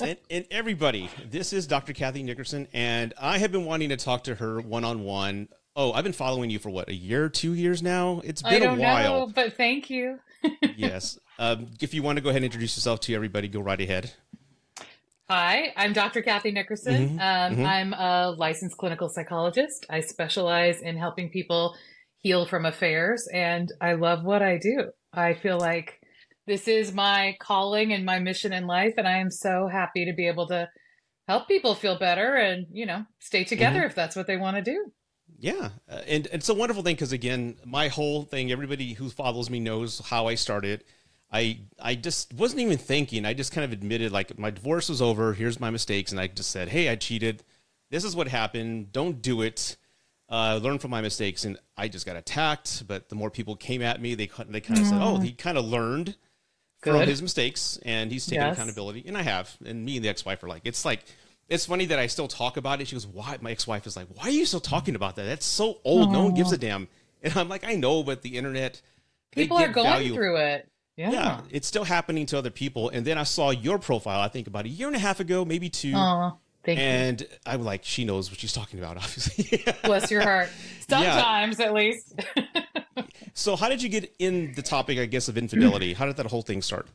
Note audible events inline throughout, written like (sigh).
and, and, everybody, this is Dr. Kathy Nickerson, and I have been wanting to talk to her one on one. Oh, I've been following you for what a year, two years now. It's been a while, know, but thank you. (laughs) yes, um, if you want to go ahead and introduce yourself to everybody, go right ahead. Hi, I'm Dr. Kathy Nickerson. Mm-hmm, um, mm-hmm. I'm a licensed clinical psychologist. I specialize in helping people heal from affairs, and I love what I do. I feel like this is my calling and my mission in life, and I am so happy to be able to help people feel better and you know stay together mm-hmm. if that's what they want to do. Yeah, uh, and, and it's a wonderful thing because again, my whole thing, everybody who follows me knows how I started. I I just wasn't even thinking. I just kind of admitted like my divorce was over. Here's my mistakes, and I just said, "Hey, I cheated. This is what happened. Don't do it." uh, learn from my mistakes, and I just got attacked. But the more people came at me, they they kind of mm. said, "Oh, he kind of learned Good. from his mistakes, and he's taking yes. accountability." And I have, and me and the ex-wife are like, it's like. It's funny that I still talk about it. She goes, "Why?" My ex-wife is like, "Why are you still talking about that? That's so old. No one gives a damn." And I'm like, "I know, but the internet, people are going value. through it. Yeah. yeah. it's still happening to other people. And then I saw your profile. I think about a year and a half ago, maybe two, Aww. Thank and you. I'm like, she knows what she's talking about, (laughs) obviously. Bless your heart. (laughs) Sometimes, yeah. at least. (laughs) so, how did you get in the topic, I guess, of infidelity? How did that whole thing start?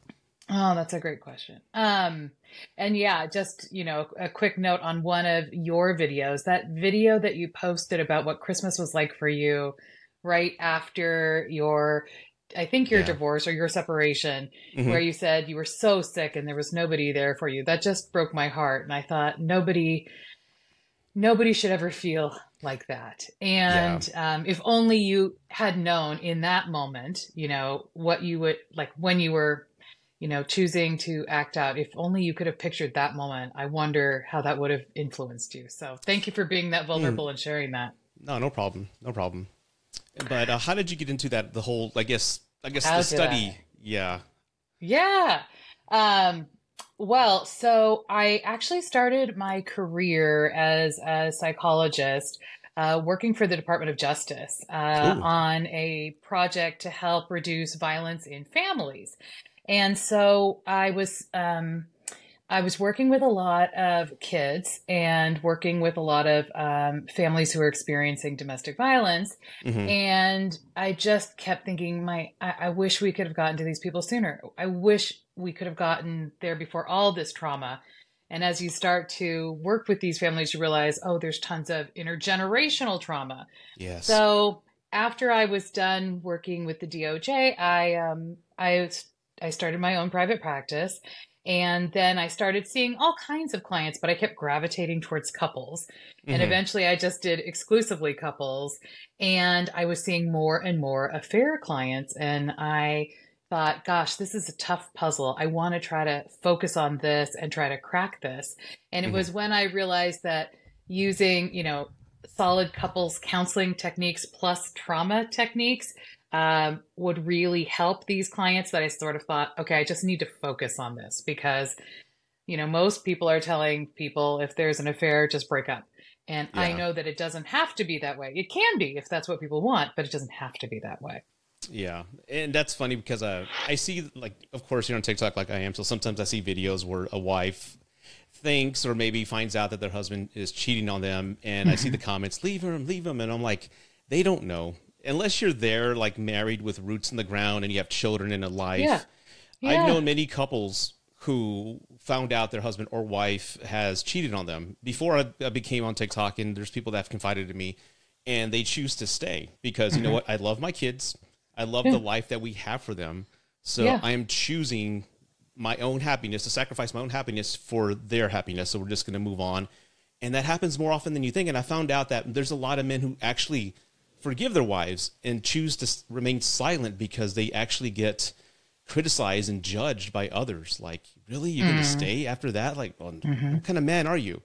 Oh, that's a great question. Um, and yeah, just you know, a quick note on one of your videos. That video that you posted about what Christmas was like for you, right after your I think your yeah. divorce or your separation, mm-hmm. where you said you were so sick and there was nobody there for you. That just broke my heart. And I thought nobody, nobody should ever feel like that. And yeah. um, if only you had known in that moment, you know, what you would like when you were, you know, choosing to act out, if only you could have pictured that moment, I wonder how that would have influenced you. So thank you for being that vulnerable mm. and sharing that. No, no problem. No problem. But uh, how did you get into that? The whole, I guess, I guess how the study. I? Yeah. Yeah. Um, well, so I actually started my career as a psychologist. Uh, working for the Department of Justice uh, on a project to help reduce violence in families. And so I was um, I was working with a lot of kids and working with a lot of um, families who are experiencing domestic violence. Mm-hmm. And I just kept thinking, my, I, I wish we could have gotten to these people sooner. I wish we could have gotten there before all this trauma. And as you start to work with these families, you realize, oh, there's tons of intergenerational trauma. Yes. So after I was done working with the DOJ, I um, I I started my own private practice and then I started seeing all kinds of clients, but I kept gravitating towards couples. And mm-hmm. eventually I just did exclusively couples. And I was seeing more and more affair clients. And I thought, gosh, this is a tough puzzle. I want to try to focus on this and try to crack this. And it mm-hmm. was when I realized that using, you know, solid couples counseling techniques plus trauma techniques um, would really help these clients that I sort of thought, okay, I just need to focus on this because, you know, most people are telling people if there's an affair, just break up. And yeah. I know that it doesn't have to be that way. It can be if that's what people want, but it doesn't have to be that way. Yeah, and that's funny because uh, I see like, of course, you're on TikTok like I am. So sometimes I see videos where a wife thinks or maybe finds out that their husband is cheating on them, and I see the (laughs) comments, "Leave him, leave him," and I'm like, they don't know unless you're there like married with roots in the ground and you have children and a life. Yeah. Yeah. I've known many couples who found out their husband or wife has cheated on them before I, I became on TikTok, and there's people that have confided to me, and they choose to stay because mm-hmm. you know mm-hmm. what? I love my kids. I love yeah. the life that we have for them. So I am choosing my own happiness to sacrifice my own happiness for their happiness. So we're just going to move on. And that happens more often than you think. And I found out that there's a lot of men who actually forgive their wives and choose to remain silent because they actually get criticized and judged by others. Like, really, you're mm. going to stay after that? Like, well, mm-hmm. what kind of man are you?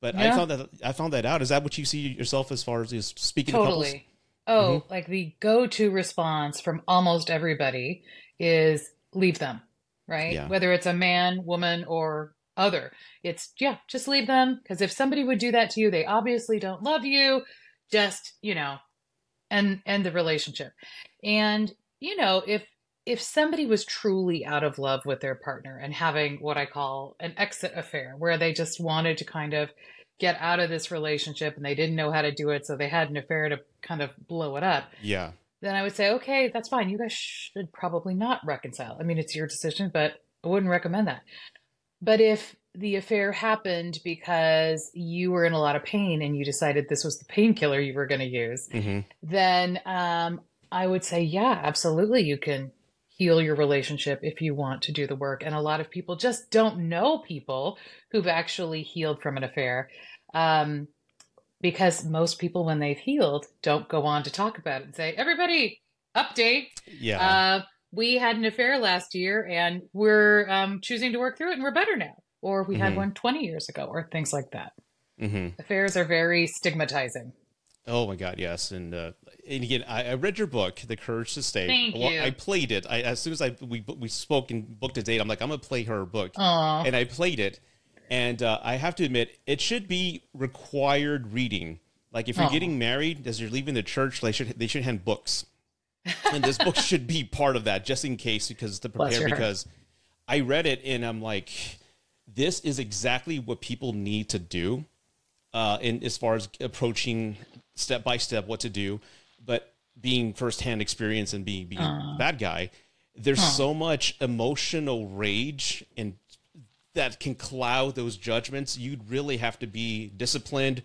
But yeah. I found that I found that out. Is that what you see yourself as far as speaking totally. Oh, mm-hmm. like the go-to response from almost everybody is leave them, right? Yeah. Whether it's a man, woman, or other. It's yeah, just leave them because if somebody would do that to you, they obviously don't love you. Just, you know, and and the relationship and you know if if somebody was truly out of love with their partner and having what I call an exit affair, where they just wanted to kind of get out of this relationship and they didn't know how to do it, so they had an affair to kind of blow it up. Yeah. Then I would say, okay, that's fine. You guys should probably not reconcile. I mean, it's your decision, but I wouldn't recommend that. But if the affair happened because you were in a lot of pain and you decided this was the painkiller you were going to use, hmm then um, I would say, yeah, absolutely, you can heal your relationship if you want to do the work. And a lot of people just don't know people who've actually healed from an affair. Um, because most people, when they've healed, don't go on to talk about it and say, everybody, update. Yeah. Uh, we had an affair last year and we're um, choosing to work through it and we're better now. Or we had Mhm. one 20 years ago, or things like that. hmm Affairs are very stigmatizing. Oh my God, yes, and uh, and again, I, I read your book, The Courage to Stay. Thank well, you. I played it. I, as soon as I we we spoke and booked a date, I'm like, I'm gonna play her book, Aw. and I played it, and uh, I have to admit, it should be required reading. Like if you're Aw. getting married, as you're leaving the church, they should they should hand books, and this book (laughs) should be part of that, just in case, because to prepare. Because I read it and I'm like, this is exactly what people need to do uh, in as far as approaching step by step what to do, but being firsthand experience and being being a bad guy, there's so much emotional rage and that can cloud those judgments. You'd really have to be disciplined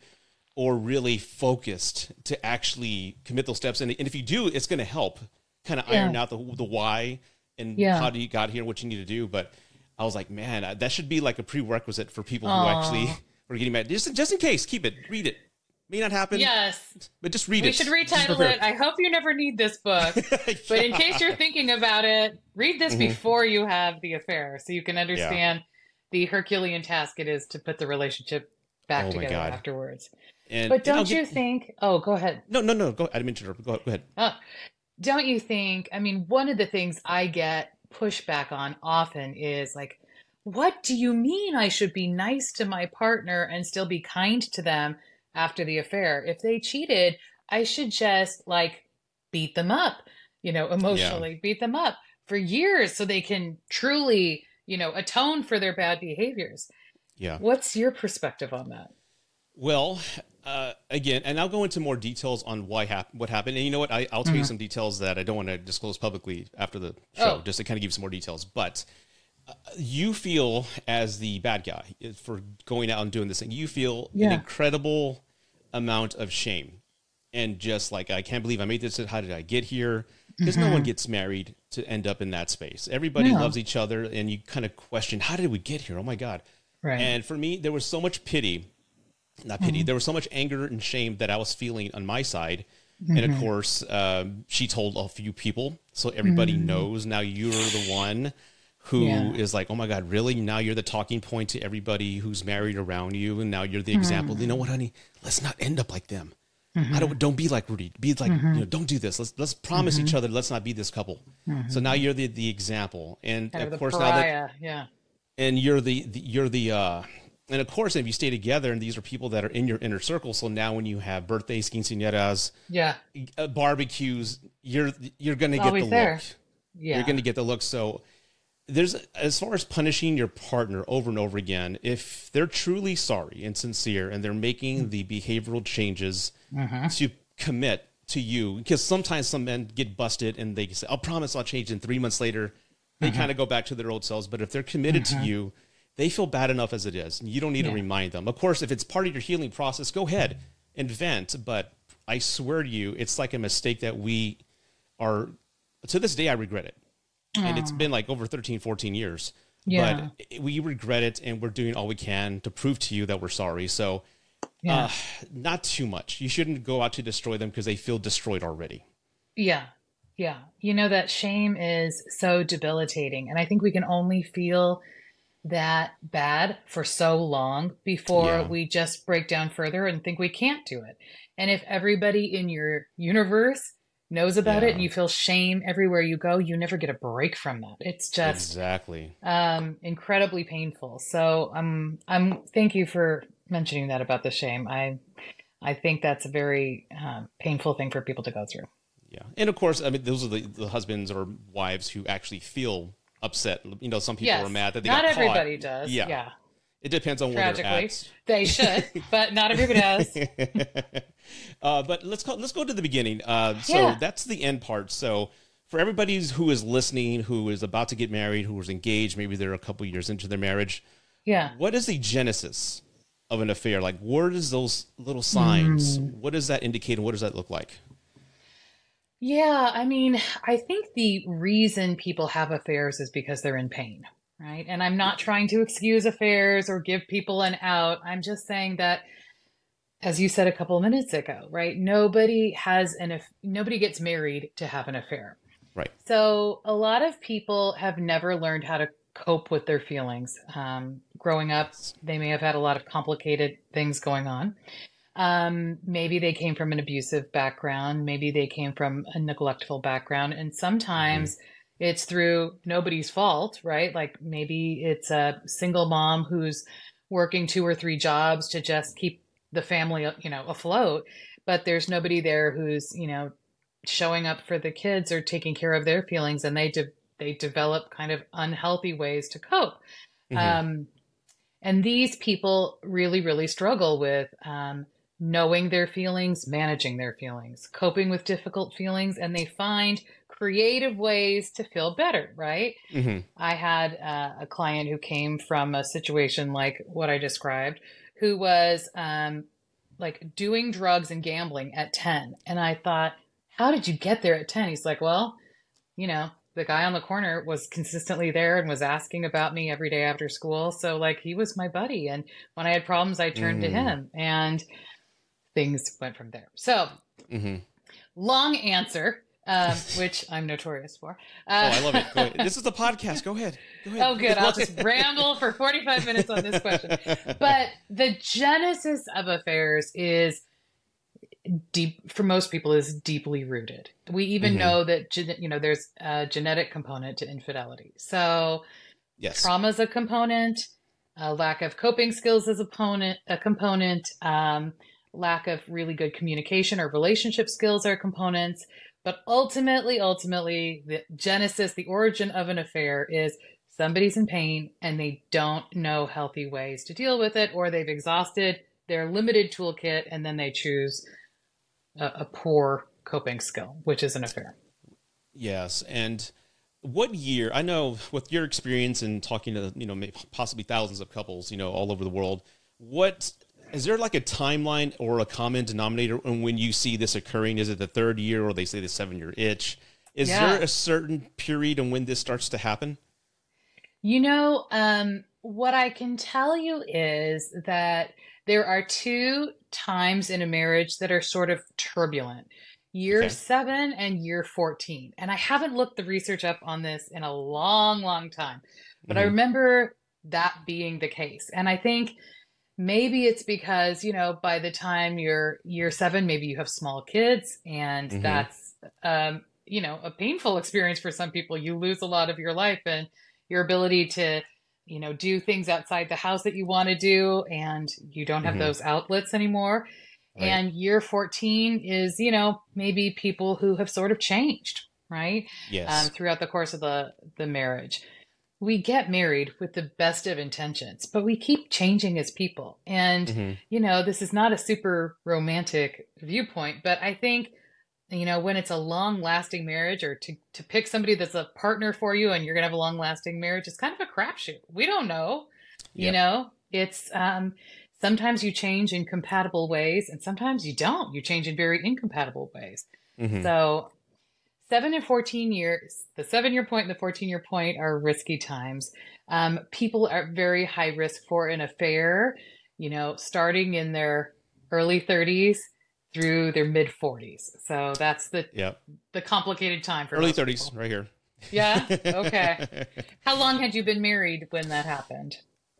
or really focused to actually commit those steps. And, and if you do, it's going to help kind of Yeah. iron out the the why and Yeah. how do you got here, what you need to do. But I was like, man, that should be like a prerequisite for people who actually are getting mad. Just just in case, keep it, read it. May not happen, Yes. but just read We it. We should retitle it. I hope you never need this book. (laughs) But in case you're thinking about it, read this before you have the affair so you can understand the Herculean task it is to put the relationship back Oh together God. afterwards. And- But don't you get- think? Oh, go ahead. No, no, no. Go. I didn't mean to interrupt. Go, go ahead. Uh, don't you think? I mean, one of the things I get pushback on often is like, what do you mean I should be nice to my partner and still be kind to them after the affair? If they cheated, I should just like beat them up, you know, emotionally beat them up for years so they can truly, you know, atone for their bad behaviors. Yeah. What's your perspective on that? Well, uh, again, and I'll go into more details on why hap- what happened. And you know what? I, I'll tell you some details that I don't want to disclose publicly after the show, Mm-hmm. Oh. just to kind of give you some more details. But uh, you feel as the bad guy uh, for going out and doing this thing. You feel an incredible amount of shame, and just like I can't believe I made this. How did I get here? Because no one gets married to end up in that space. Everybody Mm-hmm. No. loves each other, and you kind of question, how did we get here? Oh my god! Right. And for me, there was so much pity, not pity, Mm-hmm. there was so much anger and shame that I was feeling on my side. And Mm-hmm. of course, um, she told a few people, so everybody Mm-hmm. knows now you're the one who is Yeah. like, oh my God, really? Now you're the talking point to everybody who's married around you. And now you're the example. Mm-hmm. You know what, honey? Let's not end up like them. I don't, don't be like Rudy. Be like, Mm-hmm. you know, don't do this. Let's, let's promise each other. Let's not be this couple. So now you're the, the example. And kind of of course, now that, yeah. and you're the, the you're the uh and of course if you stay together and these are people that are in your inner circle so now when you have birthdays quinceañeras Yeah. uh, barbecues you're you're gonna get the there. look Yeah. you're gonna get the look so there's as far as punishing your partner over and over again if they're truly sorry and sincere and they're making the behavioral changes Mm-hmm. to commit to you because sometimes some men get busted and they say i'll promise i'll change and three months later they Mm-hmm. kind of go back to their old selves but if they're committed to you they feel bad enough as it is and you don't need to remind them of course if it's part of your healing process go ahead and vent but i swear to you it's like a mistake that we are to this day i regret it and it's been like over 13 14 years Yeah. but we regret it and we're doing all we can to prove to you that we're sorry so Yeah. uh, not too much you shouldn't go out to destroy them because they feel destroyed already Yeah. Yeah. You know, that shame is so debilitating. And I think we can only feel that bad for so long before Yeah. we just break down further and think we can't do it. And if everybody in your universe knows about it and you feel shame everywhere you go, you never get a break from that. It's just exactly um, incredibly painful. So um, I'm thank you for mentioning that about the shame. I I think that's a very uh, painful thing for people to go through. Yeah, and of course, I mean, those are the, the husbands or wives who actually feel upset. You know, some people Yes. are mad that they not got caught. everybody does. Yeah. Yeah. It depends on where they're at. they should, but not everybody does. (laughs) uh, but let's go. Let's go to the beginning. Uh, so Yeah. that's the end part. So for everybody who is listening, who is about to get married, who is engaged, maybe they're a couple years into their marriage. Yeah. What is the genesis of an affair? Like, where does those little signs? Hmm. What does that indicate, and what does that look like? Yeah, I mean, I think the reason people have affairs is because they're in pain, right? And I'm not trying to excuse affairs or give people an out. I'm just saying that, as you said a couple of minutes ago, right? Nobody has an, aff- nobody gets married to have an affair. Right. So a lot of people have never learned how to cope with their feelings. Um, growing up, they may have had a lot of complicated things going on. Um, maybe they came from an abusive background. Maybe they came from a neglectful background. And sometimes it's through nobody's fault, right? Like maybe it's a single mom who's working two or three jobs to just keep the family, you know, afloat. But there's nobody there who's, you know, showing up for the kids or taking care of their feelings, and they de- they develop kind of unhealthy ways to cope. Mhm. Um, and these people really, really struggle with um, knowing their feelings, managing their feelings, coping with difficult feelings, and they find creative ways to feel better, right? Mhm. I had uh, a client who came from a situation like what I described, who was um, like doing drugs and gambling at 10. And I thought, how did you get there at 10? He's like, well, you know, the guy on the corner was consistently there and was asking about me every day after school. So, like, he was my buddy. And when I had problems, I turned to Mm. him and things went from there. So, Mhm. long answer, um, which I'm notorious for. Oh, Uh, I love it. Go ahead. This is the podcast. Go ahead. Go ahead. Oh, good. I'll just ramble for 45 minutes on this question. (laughs) But the genesis of affairs is deep, for most people, is deeply rooted. We even Mhm. know that, you know, there's a genetic component to infidelity. So yes. trauma is a component, a lack of coping skills is a component, a component, um, lack of really good communication or relationship skills are components. But ultimately, ultimately, the genesis, the origin of an affair is somebody's in pain and they don't know healthy ways to deal with it, or they've exhausted their limited toolkit and then they choose a, a poor coping skill, which is an affair. Yes, and what year? I know with your experience and talking to you know possibly thousands of couples, you know, all over the world. What is there like a timeline or a common denominator on when you see this occurring? Is it the third year, or they say the seven year itch? Is Yeah. there a certain period and when this starts to happen? You know, um, what I can tell you is that there are two times in a marriage that are sort of turbulent year Okay. seven and year 14. And I haven't looked the research up on this in a long, long time, but I Mhm. remember that being the case. And I think maybe it's because, you know, by the time you're year seven, maybe you have small kids and Mhm. that's, um, you know, a painful experience for some people. You lose a lot of your life and your ability to you know do things outside the house that you want to do and you don't have Mhm. those outlets anymore Right. and year 14 is you know maybe people who have sort of changed right Yes. um, throughout the course of the the marriage we get married with the best of intentions but we keep changing as people. And Mhm. you know this is not a super romantic viewpoint but i think you know when it's a long lasting marriage or to, to pick somebody that's a partner for you and you're gonna have a long lasting marriage it's kind of a crapshoot. We don't know you know? It's um sometimes you change in compatible ways and sometimes you don't. You change in very incompatible ways. Mhm. so seven and 14 years the seven year point and the 14 year point are risky times um, people are very high risk for an affair you know starting in their early 30s through their mid 40s so that's the Yep. the complicated time for Early thirties, people. right here. Yeah? (laughs) Okay. how long had you been married when that happened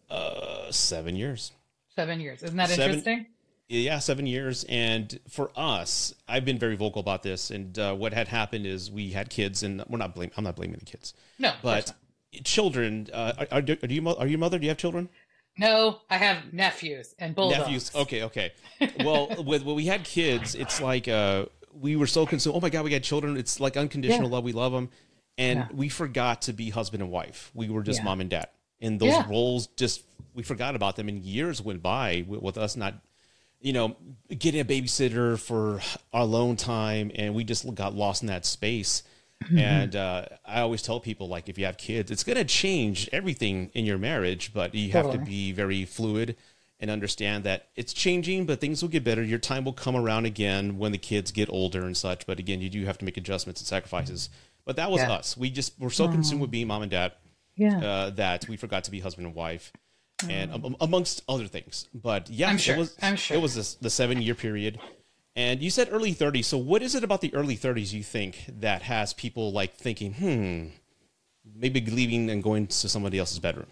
uh, seven years. seven years isn't that Seven- interesting yeah seven years and for us i've been very vocal about this and uh, what had happened is we had kids and we're not blame i'm not blaming the kids no but children uh, are, are, are you are you mother do you have children no i have nephews and bulldogs nephews okay okay well (laughs) with when we had kids it's like uh we were so consumed. Oh my God, we got children. It's like unconditional Yeah. love. We love them. And Yeah. we forgot to be husband and wife. We were just Yeah. mom and dad. And those roles just, we forgot about them. And years went by with us not, you know, getting a babysitter for our alone time. And we just got lost in that space. Mm-hmm. And uh, I always tell people, like, if you have kids, it's going to change everything in your marriage, but you have to be very fluid and understand that it's changing, but things will get better. Your time will come around again when the kids get older and such. But again, you do have to make adjustments and sacrifices. But that was Yeah. us. We just were so consumed with being mom and dad Yeah. uh, that we forgot to be husband and wife, and um, amongst other things. But yeah, I'm sure. it was. I'm sure. it was this, the seven year period. And you said early 30s. So what is it about the early 30s you think that has people like thinking, hmm, maybe leaving and going to somebody else's bedroom?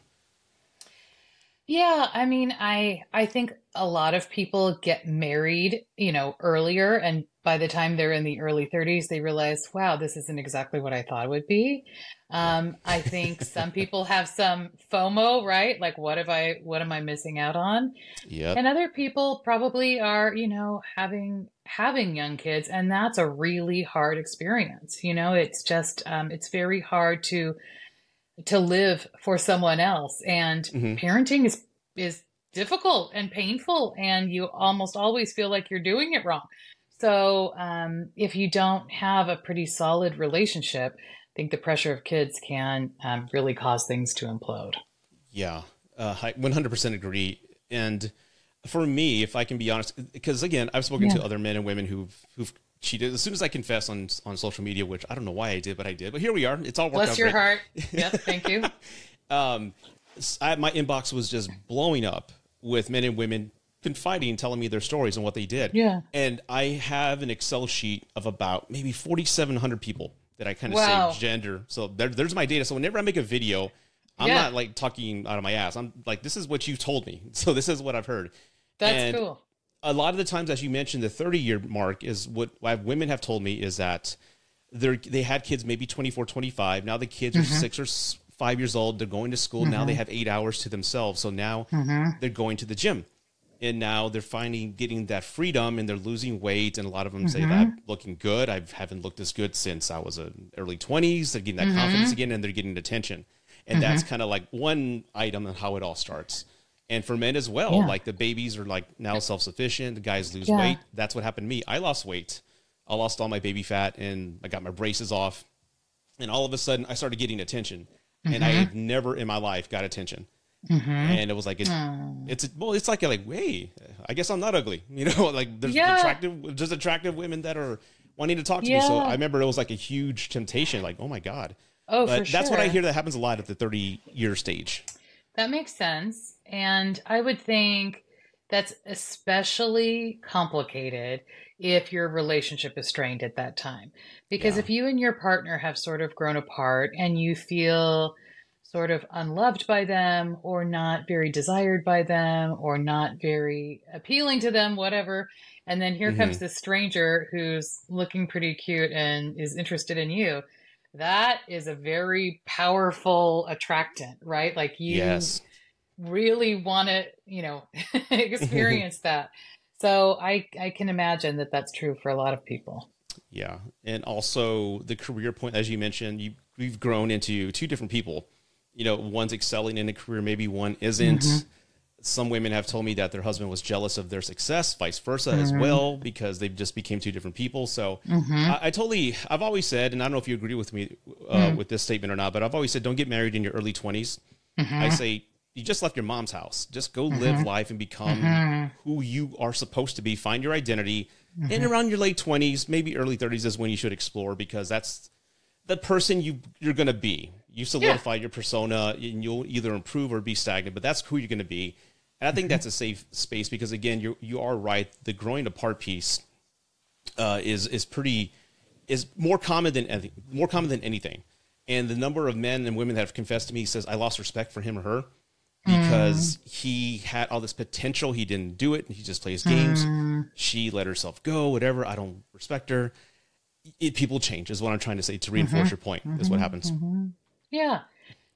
Yeah, I mean, I I think a lot of people get married, you know, earlier, and by the time they're in the early 30s, they realize, wow, this isn't exactly what I thought it would be. Um, I think some (laughs) people have some FOMO, right? Like, what have I, what am I missing out on? Yep. And other people probably are, you know, having having young kids, and that's a really hard experience. You know, it's just um, it's very hard to to live for someone else, and Mhm. parenting is is difficult and painful, and you almost always feel like you're doing it wrong. So, um, if you don't have a pretty solid relationship, I think the pressure of kids can um, really cause things to implode. Yeah, uh, I 100% agree. And for me, if I can be honest, because again, I've spoken Yeah. to other men and women who've who've cheated. As soon as I confess on on social media, which I don't know why I did, but I did. But here we are. It's all worked Bless out Bless your great. heart. (laughs) Yep, thank you. Um, I, my inbox was just blowing up with men and women confiding, telling me their stories and what they did. Yeah. And I have an Excel sheet of about maybe 4,700 people that I kind of Wow. say gender. So there, there's my data. So whenever I make a video, I'm Yeah. not like talking out of my ass. I'm like, this is what you told me. (laughs) So this is what I've heard. That's And cool. a lot of the times, as you mentioned, the 30 year mark is what women have told me is that they're, they had kids maybe 24, 25. Now the kids are Mm-hmm. six or five years old. They're going to school. Now they have eight hours to themselves. So now Mm-hmm. they're going to the gym. And now they're finding getting that freedom and they're losing weight. And a lot of them say Mm-hmm. that looking good. I haven't looked as good since I was in early 20s. They're getting that Mm-hmm. confidence again and they're getting attention. And that's kind of like one item of how it all starts. And for men as well, Yeah. like the babies are like now self sufficient. The guys lose Yeah. weight. That's what happened to me. I lost weight. I lost all my baby fat and I got my braces off. And all of a sudden, I started getting attention. And I Mm-hmm. have never in my life got attention. Mm-hmm. And it was like, it's, mm. it's, well, it's like, like, hey, I guess I'm not ugly. (laughs) You know, like there's Yeah. attractive, just attractive women that are wanting to talk to me. So I remember it was like a huge temptation. Like, oh my God. Oh, But that's what I hear that happens a lot at the 30 year stage. That makes sense. And I would think that's especially complicated if your relationship is strained at that time. Because Yeah. if you and your partner have sort of grown apart and you feel sort of unloved by them or not very desired by them or not very appealing to them, whatever, and then here comes mm-hmm. this stranger who's looking pretty cute and is interested in you. That is a very powerful attractant, right? Like you Yes. really want to, you know, (laughs) experience (laughs) that. So I I can imagine that that's true for a lot of people. Yeah, and also the career point, as you mentioned, you we've grown into two different people. You know, one's excelling in a career, maybe one isn't. Mm-hmm. Some women have told me that their husband was jealous of their success, vice versa as Mm-hmm. well, because they just became two different people. So I, I totally, I've always said, and I don't know if you agree with me uh, Mm. with this statement or not, but I've always said, don't get married in your early 20s. Mm-hmm. I say, you just left your mom's house. Just go live life and become Mm-hmm. who you are supposed to be. Find your identity. Mm-hmm. And around your late 20s, maybe early 30s is when you should explore because that's the person you you're going to be. You solidify your persona and you'll either improve or be stagnant, but that's who you're going to be. And I think that's a mm-hmm. safe space because again, you you are right. The growing apart piece uh, is is pretty is more common than anything, more common than anything. And the number of men and women that have confessed to me says I lost respect for him or her because mm. he had all this potential. He didn't do it. He just plays games. Mm. She let herself go. Whatever. I don't respect her. It, people change is what I'm trying to say to reinforce mm-hmm. your point. Is what mm-hmm. happens. Yeah.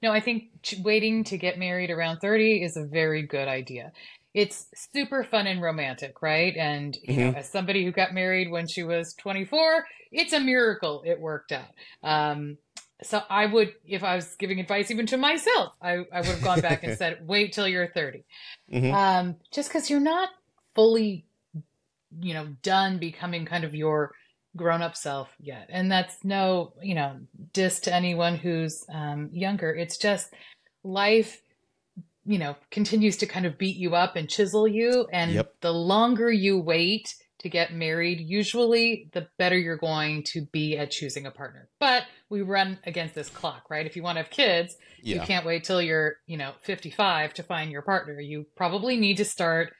No, I think ch- waiting to get married around 30 is a very good idea. it's super fun and romantic, right? And you know, Mm-hmm. as somebody who got married when she was 24, it's a miracle it worked out. Um, so I would, if I was giving advice even to myself, I, I would have gone back and (laughs) said, wait till you're 30. Mhm. Um, just because you're not fully, you know, done becoming kind of your grown up self yet. And that's no, you know, diss to anyone who's um, younger. It's just life, you know, continues to kind of beat you up and chisel you. And Yep. the longer you wait to get married, usually the better you're going to be at choosing a partner. But we run against this clock, right? If you want to have kids, you can't wait till you're, you know, 55 to find your partner. You probably need to start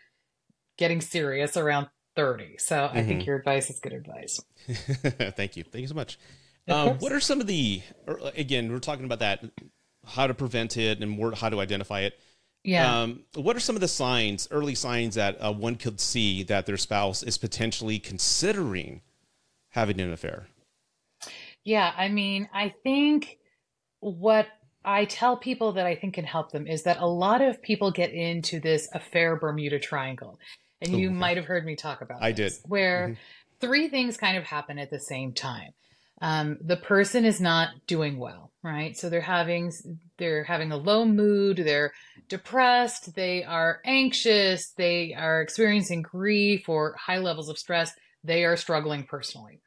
getting serious around 30. So I think Mhm. your advice is good advice. (laughs) Thank you. Thank you so much. Um, what are some of the, again, we're talking about that, how to prevent it and more, how to identify it. Yeah. Um, what are some of the signs, early signs that uh, one could see that their spouse is potentially considering having an affair? Yeah, I mean, I think what I tell people that I think can help them is that a lot of people get into this affair Bermuda Triangle. And you Ooh. might have heard me talk about I this, did. Mm-hmm. where three things kind of happen at the same time. Um, the person is not doing well, right? So they're having they're having a low mood, they're depressed, they are anxious, they are experiencing grief or high levels of stress, they are struggling personally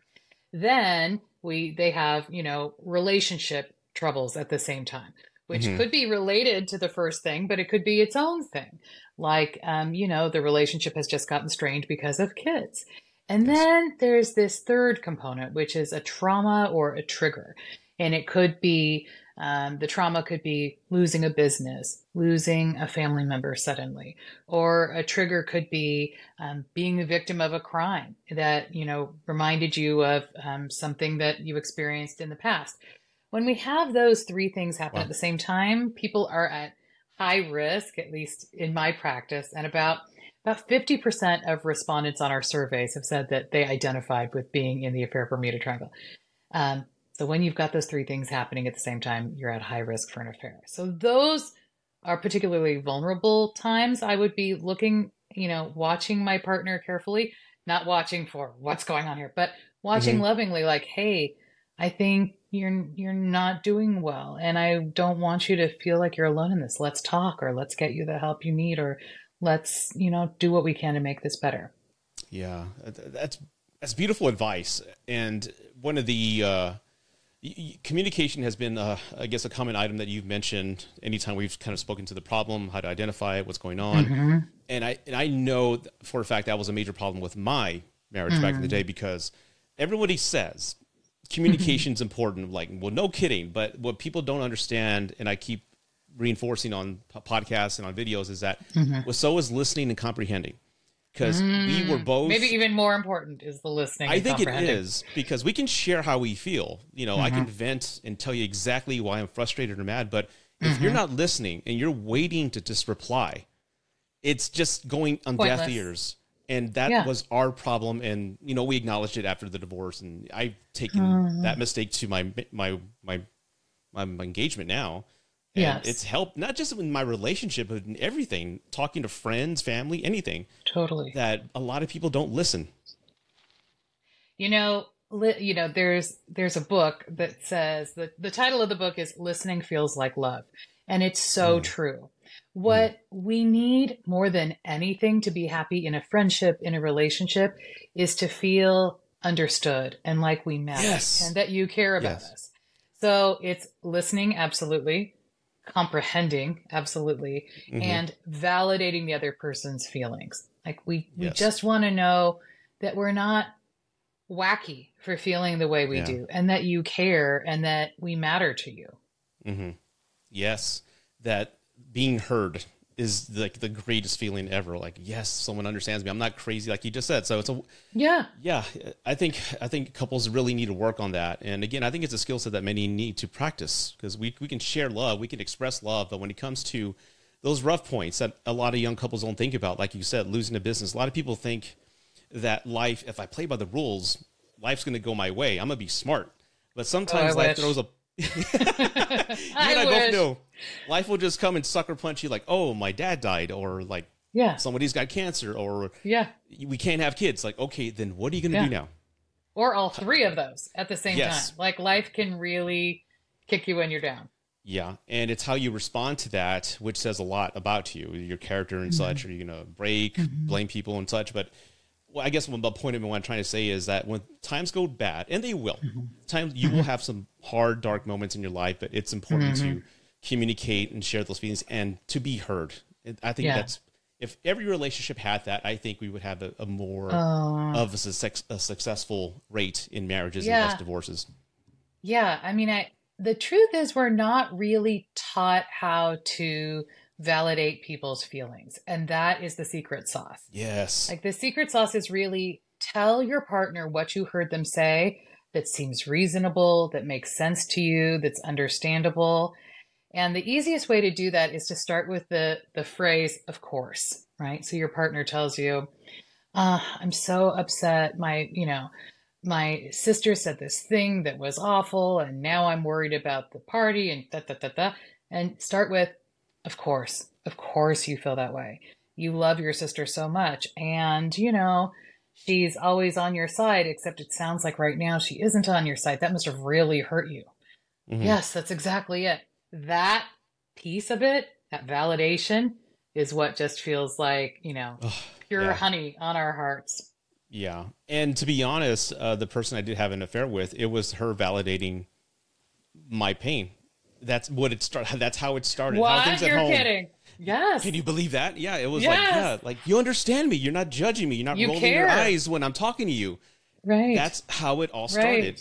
then we they have you know relationship troubles at the same time which Mhm. could be related to the first thing but it could be its own thing like um, you know the relationship has just gotten strained because of kids and Yes. then there's this third component which is a trauma or a trigger and it could be um, the trauma could be losing a business losing a family member suddenly or a trigger could be um, being the victim of a crime that you know reminded you of um, something that you experienced in the past when we have those three things happen Wow. at the same time people are at high risk at least in my practice and about about 50% of respondents on our surveys have said that they identified with being in the affair bermuda triangle. Um, so when you've got those three things happening at the same time you're at high risk for an affair. So those are particularly vulnerable times, I would be looking, you know, watching my partner carefully, not watching for what's going on here, but watching lovingly like, "Hey, I think you're you're not doing well and I don't want you to feel like you're alone in this. Let's talk or let's get you the help you need or let's, you know, do what we can to make this better." Yeah, that's that's beautiful advice. And one of the uh, communication has been, uh, I guess, a common item that you've mentioned anytime we've kind of spoken to the problem, how to identify it, what's going on. And I and I know for a fact that was a major problem with my marriage back in the day because everybody says communication's (laughs) important. Like, well, no kidding. But what people don't understand, and I keep reinforcing on podcasts and on videos, is that well, so is listening and comprehending. Because we were both Maybe even more important is the listening. I think it is because we can share how we feel. You know, I Mm-hmm. can vent and tell you exactly why I'm frustrated or mad, but if Mm-hmm. you're not listening and you're waiting to just reply, it's just going on deaf ears. And that Yeah. was our problem. And, you know, we acknowledged it after the divorce. And I've taken Mm-hmm. that mistake to my, my, my, my, my engagement now. And Yes. it's helped not just in my relationship, but in everything, talking to friends, family, anything Totally. that a lot of people don't listen. You know, li- you know, there's there's a book that says that the title of the book is "Listening Feels Like Love," and it's so true. What we need more than anything to be happy in a friendship, in a relationship, is to feel understood and like we matter, Yes. and that you care about Yes. us. So it's listening, absolutely, comprehending, absolutely, Mhm. and validating the other person's feelings. Like we we just want to know that we're not wacky for feeling the way we Yeah. do and that you care and that we matter to you. Mm-hmm. Yes, that being heard is like the greatest feeling ever. Like, yes, someone understands me. I'm not crazy, like you just said. So it's a Yeah. yeah. I think I think couples really need to work on that. And again, I think it's a skill set that many need to practice because we we can share love, we can express love, but when it comes to those rough points that a lot of young couples don't think about, like you said, losing a business. A lot of people think that life, if I play by the rules, life's going to go my way. I'm going to be smart. But sometimes Oh, life wish. throws a (laughs) (laughs) you I and I wish. both know life will just come and sucker punch you like, oh, my dad died, or like Yeah. somebody's got cancer or Yeah. we can't have kids. Like, okay, then what are you going to Yeah. do now? Or all three of those at the same Yes. time. Like life can really kick you when you're down. Yeah, and it's how you respond to that, which says a lot about you, your character and such. Mm-hmm. Are you going to break, mm-hmm. blame people and such? But well, I guess what the point of what I'm trying to say is that when times go bad, and they will, mm-hmm. times you will have some hard, dark moments in your life, but it's important to communicate and share those feelings and to be heard. I think Yeah. that's if every relationship had that, I think we would have a, a more Oh. of a, success, a successful rate in marriages and less divorces. Yeah, I mean, I the truth is we're not really taught how to validate people's feelings, and that is the secret sauce. Yes. Like the secret sauce is really tell your partner what you heard them say that seems reasonable, that makes sense to you, that's understandable. And the easiest way to do that is to start with the the phrase of course, right? So your partner tells you, uh, I'm so upset. My, you know, my sister said this thing that was awful, and now I'm worried about the party and da da da da. And start with, of course, of course you feel that way. You love your sister so much, and you know, she's always on your side, except it sounds like right now she isn't on your side. That must have really hurt you. Mhm. Yes, that's exactly it. That piece of it, that validation, is what just feels like, you know, Ugh, pure yeah. honey on our hearts. Yeah, and to be honest, uh, the person I did have an affair with, it was her validating my pain. That's what it started. That's how it started. How What? things at You're home. kidding. Yes. Can you believe that? Yeah, it was like, Yes. yeah, like you understand me. You're not judging me. You're not You rolling care. your eyes when I'm talking to you. right. That's how it all started.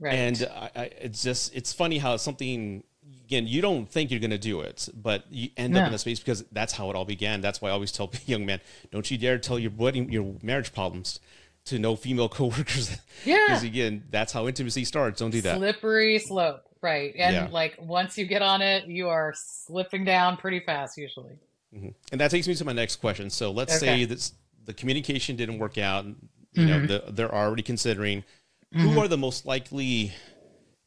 right. right. And I, I, it's just, it's funny how something, again, you don't think you're going to do it, but you end up in a space because that's how it all began. That's why I always tell (laughs) young men, don't you dare tell your wedding, your marriage problems to no female (laughs) coworkers. Yeah. Because again, that's how intimacy starts. Don't do that. Slippery slope. Right. And Yeah. like once you get on it, you are slipping down pretty fast usually. And that takes me to my next question. So let's Okay. say that the communication didn't work out. You know, Mm-hmm. the, they're already considering who are the most likely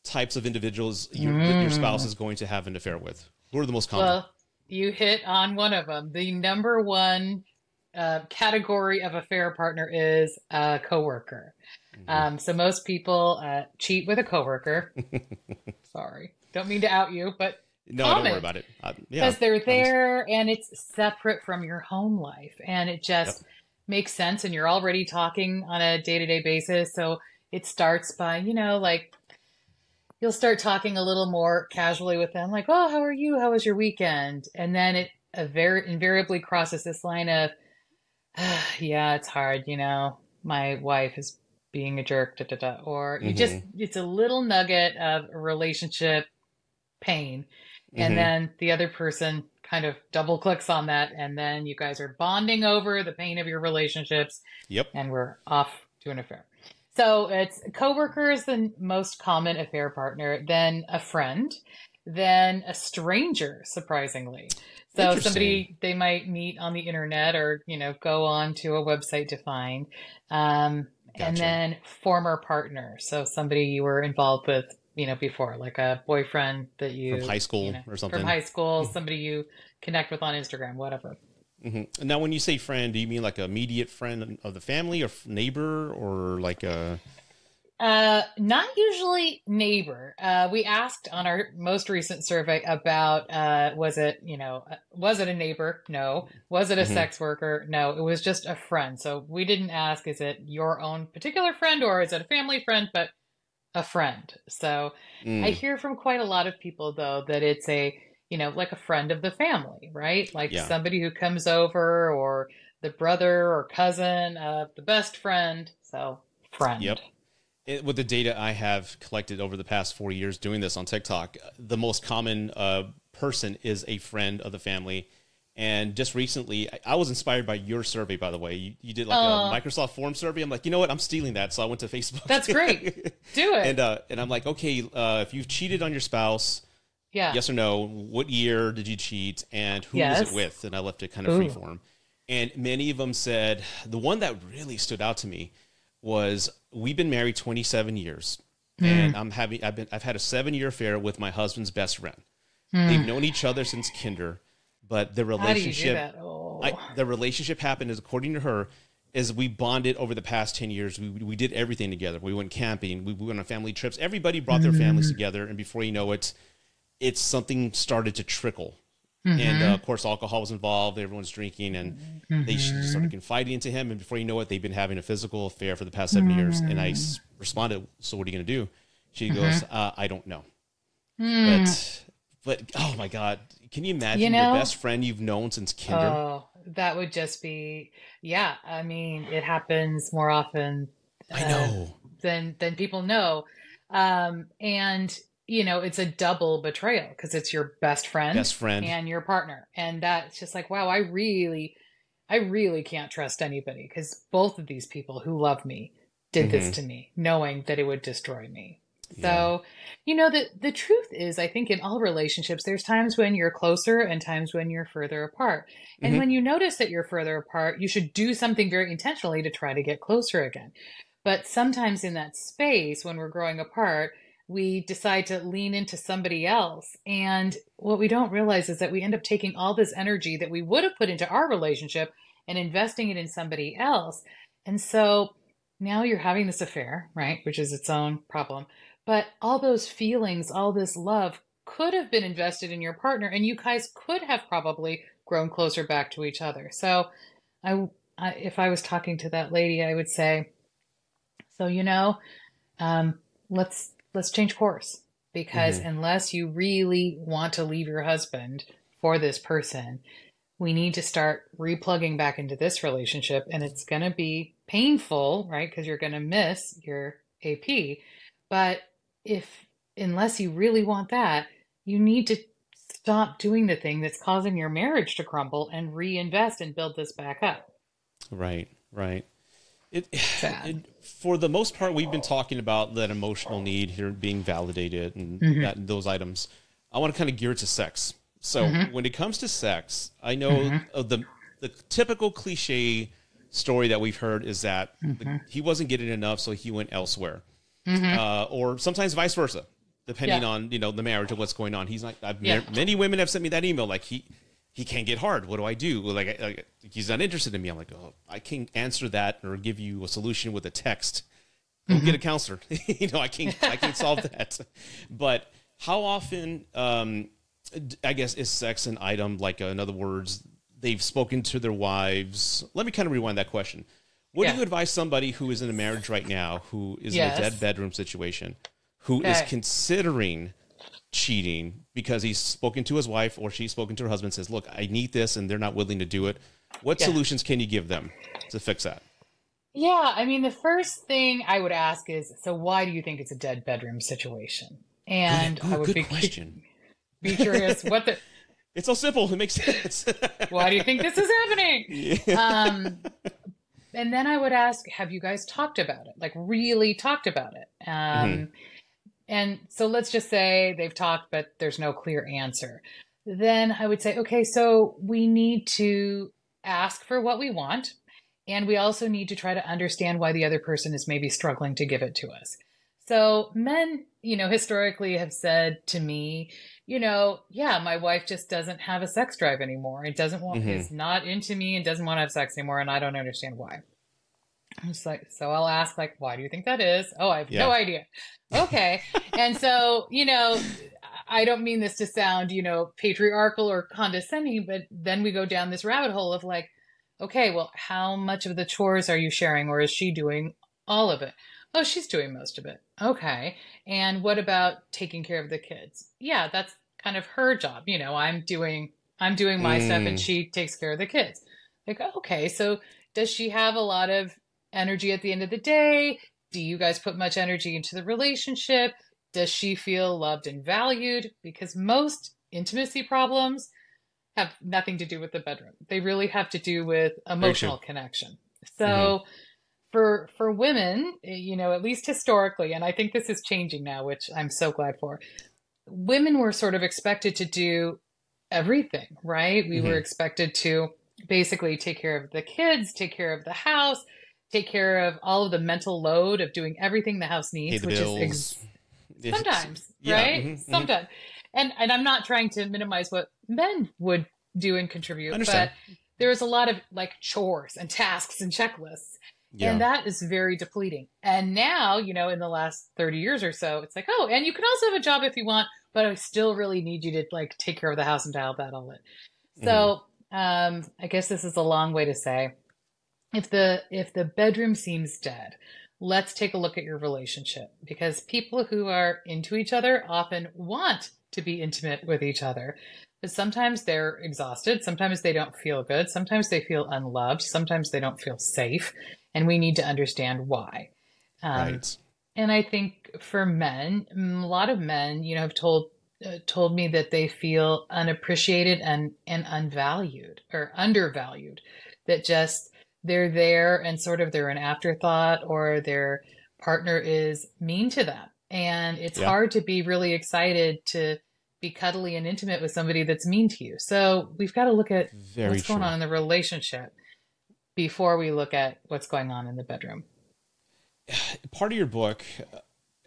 types of individuals your, that your spouse is going to have an affair with. Who are the most common? Mm. Well, you hit on one of them. The number one uh, category of affair partner is a coworker. Mm-hmm. Um, so most people uh, cheat with a coworker. (laughs) Sorry, don't mean to out you, but no, don't worry about it. Uh, yeah, because they're just- there and it's separate from your home life, and it just makes sense. And you're already talking on a day to day basis, so it starts by you know like you'll start talking a little more casually with them, like, "Oh, how are you? How was your weekend?" And then it uh, ver- invariably crosses this line of, (sighs) "Yeah, it's hard, you know. My wife is being a jerk." Da, da, da. Or you just it's a little nugget of relationship pain, and Mhm. then the other person kind of double clicks on that, and then you guys are bonding over the pain of your relationships Yep. and we're off to an affair. So it's coworker is the most common affair partner, then a friend, then a stranger, surprisingly. So somebody they might meet on the internet or you know go on to a website to find, um, and then former partner. So somebody you were involved with, you know, before, like a boyfriend that you From high school you know, or something. From high school, somebody you connect with on Instagram, whatever. Hmm Now, when you say friend, do you mean like a immediate friend of the family, or neighbor, or like a? Uh, not usually neighbor. Uh, we asked on our most recent survey about uh, was it you know uh, was it a neighbor? No. Was it a Mhm. sex worker? No. It was just a friend. So we didn't ask is it your own particular friend or is it a family friend, but a friend. So Mm, I hear from quite a lot of people though that it's a you know like a friend of the family, right? Like Yeah. somebody who comes over or the brother or cousin of the best friend. So friend. Yep. it, with the data I have collected over the past four years doing this on TikTok, the most common uh, person is a friend of the family. And just recently, I, I was inspired by your survey, by the way. You, you did like Aw. a Microsoft Form survey. I'm like, you know what? I'm stealing that. So I went to Facebook. That's great. (laughs) Do it. and uh, and I'm like, okay, uh, if you've cheated on your spouse, yeah. yes or no, what year did you cheat, and who was it with? And I left it kind of free form. And many of them said the one that really stood out to me was we've been married 27 years, Hmm. and I'm having I've been I've had a seven year affair with my husband's best friend. Hmm. They've known each other since kinder, but the How do you do relationship? Oh. I, the relationship happened is according to her is we bonded over the past 10 years we, we did everything together we went camping we, we went on family trips everybody brought their families together and before you know it it's something started to trickle. And uh, of course alcohol was involved. Everyone's drinking and they started confiding into him. And before you know it they've been having a physical affair for the past seven years. And i s- responded so what are you going to do? She goes uh, i don't know. But but oh my god. Can you imagine You know- your best friend you've known since kinder? Oh, that would just be yeah. I mean, it happens more often i uh, know. than than people know. Um, and you know, it's a double betrayal because it's your best friend, best friend and your partner, and that's just like, wow, I really, I really can't trust anybody because both of these people who love me did this to me, knowing that it would destroy me. So, you know, the the truth is, I think in all relationships, there's times when you're closer and times when you're further apart. And Mhm. when you notice that you're further apart, you should do something very intentionally to try to get closer again. But sometimes in that space, when we're growing apart, we decide to lean into somebody else. And what we don't realize is that we end up taking all this energy that we would have put into our relationship and investing it in somebody else. And so now you're having this affair, right? Which is its own problem. But all those feelings, all this love could have been invested in your partner, and you guys could have probably grown closer back to each other. So, I, I if I was talking to that lady, I would say, so you know, um, let's let's change course because mm-hmm. unless you really want to leave your husband for this person, we need to start replugging back into this relationship, and it's going to be painful, right? Because you're going to miss your AP, but if unless you really want that, you need to stop doing the thing that's causing your marriage to crumble and reinvest and build this back up. Right, right. It, (sighs) it for the most part we've been talking about that emotional need here being validated and Mm-hmm. that, those items. I want to kind of gear it to sex. So Mm-hmm. when it comes to sex, I know of the the typical cliche story that we've heard is that Mm-hmm. the, he wasn't getting enough, so he went elsewhere, uh, or sometimes vice versa, depending Yeah. on you know the marriage or what's going on. He's like, I've, Yeah. many women have sent me that email like he he can't get hard. What do I do? Like, like he's not interested in me. I'm like, oh, I can't answer that or give you a solution with a text. Go get a counselor. (laughs) you know, I can't I can't solve (laughs) that. But how often, um, I guess, is sex an item? Like, uh, in other words, they've spoken to their wives. Let me kind of rewind that question. What do you advise somebody who is in a marriage right now, who is in a dead bedroom situation, who is Okay. considering cheating because he's spoken to his wife or she's spoken to her husband says look i need this and they're not willing to do it what Yeah. solutions can you give them to fix that Yeah, I mean, the first thing I would ask is, so why do you think it's a dead bedroom situation? And Ooh, I would good be, question (laughs) be curious, what the, (laughs) it's so simple it makes sense (laughs) why do you think this is happening? Um, and then I would ask, have you guys talked about it? Like really talked about it? Um, And so let's just say they've talked, but there's no clear answer. Then I would say, okay, so we need to ask for what we want. And we also need to try to understand why the other person is maybe struggling to give it to us. So men, you know, historically have said to me, you know, yeah, my wife just doesn't have a sex drive anymore. It doesn't want, Mhm. is not into me and doesn't want to have sex anymore. And I don't understand why. I'm just like, so I'll ask, like, why do you think that is? Oh, I have no idea. Okay. and so, you know, I don't mean this to sound, you know, patriarchal or condescending, but then we go down this rabbit hole of like, okay, well, how much of the chores are you sharing or is she doing all of it? Oh, she's doing most of it. Okay. And what about taking care of the kids? Yeah, that's kind of her job. You know, I'm doing I'm doing my stuff and Mm. she takes care of the kids. Like, okay, so does she have a lot of energy at the end of the day? Do you guys put much energy into the relationship? Does she feel loved and valued? Because most intimacy problems have nothing to do with the bedroom. They really have to do with emotional connection. So for for women, you know, at least historically, and I think this is changing now, which I'm so glad for. Women were sort of expected to do everything, right? We were Mhm. expected to basically take care of the kids, take care of the house, take care of all of the mental load of doing everything the house needs, the which bills is ex- (laughs) sometimes (laughs) Yeah, right mhm, mhm. sometimes and and i'm not trying to minimize what men would do and contribute understand. there a lot of like chores and tasks and checklists. Yeah. And that is very depleting. And now, you know, in the last 30 years or so, it's like, oh, and you can also have a job if you want, but I still really need you to like take care of the house and dial that all in. So um, I guess this is a long way to say if the if the bedroom seems dead, let's take a look at your relationship because people who are into each other often want to be intimate with each other. But sometimes they're exhausted, sometimes they don't feel good, sometimes they feel unloved, sometimes they don't feel safe, and we need to understand why. Um, right. and I think for men, a lot of men, you know, have told uh, told me that they feel unappreciated and and unvalued or undervalued. That just they're there and sort of they're an afterthought or their partner is mean to them, and it's Yeah. hard to be really excited to be cuddly and intimate with somebody that's mean to you. So we've got to look at Very what's going on in the relationship before we look at what's going on in the bedroom. (sighs) part of your book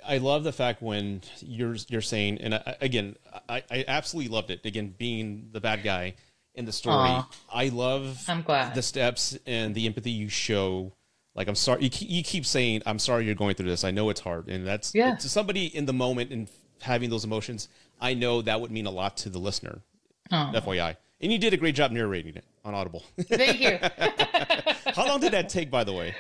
i love the fact when you're you're saying and I, again I, I absolutely loved it again being the bad guy in the story Aw. i love I'm glad. the steps and the empathy you show like i'm sorry you keep, you keep saying i'm sorry you're going through this i know it's hard and that's Yeah. to somebody in the moment and having those emotions i know that would mean a lot to the listener Oh, fyi and you did a great job narrating it on audible thank you. (laughs) how long did that take by the way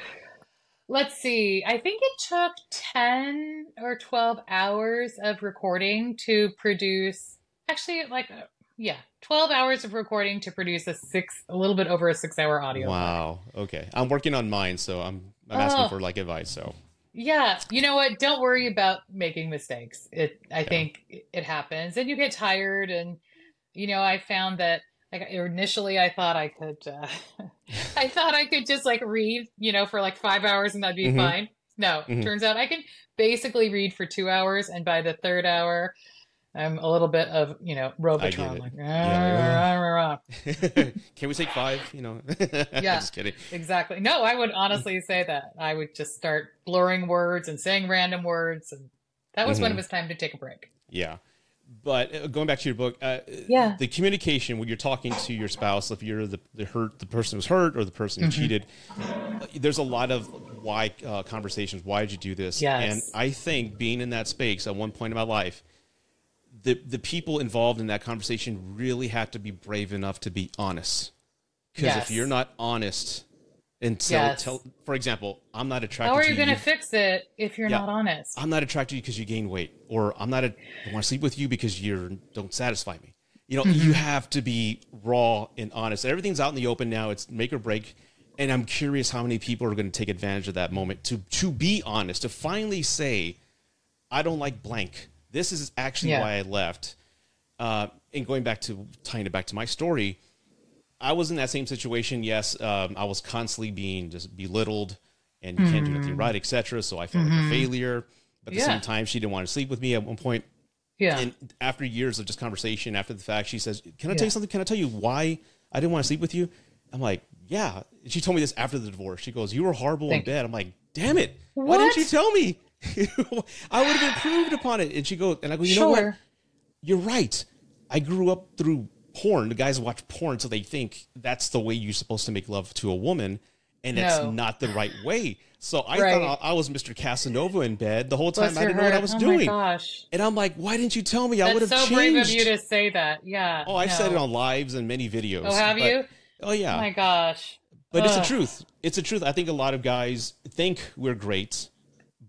Let's see. I think it took 10 or 12 hours of recording to produce, actually, like, uh, yeah, 12 hours of recording to produce a six, a little bit over a six hour audio. wow okay i'm working on mine so i'm i'm asking Oh. for like advice so Yeah. You know what? Don't worry about making mistakes. It, I think it happens and you get tired. And, you know, I found that like initially I thought I could, uh, (laughs) I thought I could just like read, you know, for like five hours and that'd be Mhm. fine. No, Mhm. turns out I can basically read for two hours. And by the third hour, I'm a little bit of, you know, Robotron. Like, Yeah, "Rah, rah, rah, rah." Can we take five? You know, (laughs) Yeah. just kidding. exactly. No, I would honestly say that. I would just start blurring words and saying random words. And that was when Mhm. it was time to take a break. Yeah, but uh, going back to your book, uh, Yeah. the communication when you're talking to your spouse, if you're the, the hurt, the person who's hurt, or the person who Mm-hmm. cheated, uh, there's a lot of why uh, conversations. Why did you do this? Yes. And I think being in that space at one point in my life, the the people involved in that conversation really have to be brave enough to be honest. Because Yes. if you're not honest and tell, Yes. tell, for example, I'm not attracted How are you going to fix it if you're Yeah. not honest? I'm not attracted to you because you gain weight, or I'm not a, I want to sleep with you because you don't satisfy me. You know, Mm-hmm. you have to be raw and honest. Everything's out in the open now. It's make or break. And I'm curious how many people are going to take advantage of that moment to to be honest, to finally say, I don't like blank. This is actually Yeah. why I left. Uh, and going back to tying it back to my story, I was in that same situation. Yes, um, I was constantly being just belittled, and you can't do Mm-hmm. nothing right, etc. So I felt like a failure. But at the same time, she didn't want to sleep with me at one point. Yeah. And after years of just conversation, after the fact, she says, "Can I tell you something? Can I tell you why I didn't want to sleep with you?" I'm like, "Yeah." She told me this after the divorce. She goes, "You were horrible Thank in bed." I'm like, "Damn it! Why didn't What? you tell me? (laughs) I would have improved upon it." And she goes, and I go, "You know what? you're right. I grew up through porn. The guys watch porn, so they think that's the way you're supposed to make love to a woman, and it's not the right way. So I Right. thought I was Mr. Casanova in bed the whole time. Bless I didn't know what I was oh doing, my gosh. and I'm like, why didn't you tell me? I would have so changed. brave of you to say that. Yeah. oh, I've no. said it on lives and many videos. Oh, have but- you? Oh yeah, Oh my gosh. but it's the truth. It's the truth. I think a lot of guys think we're great,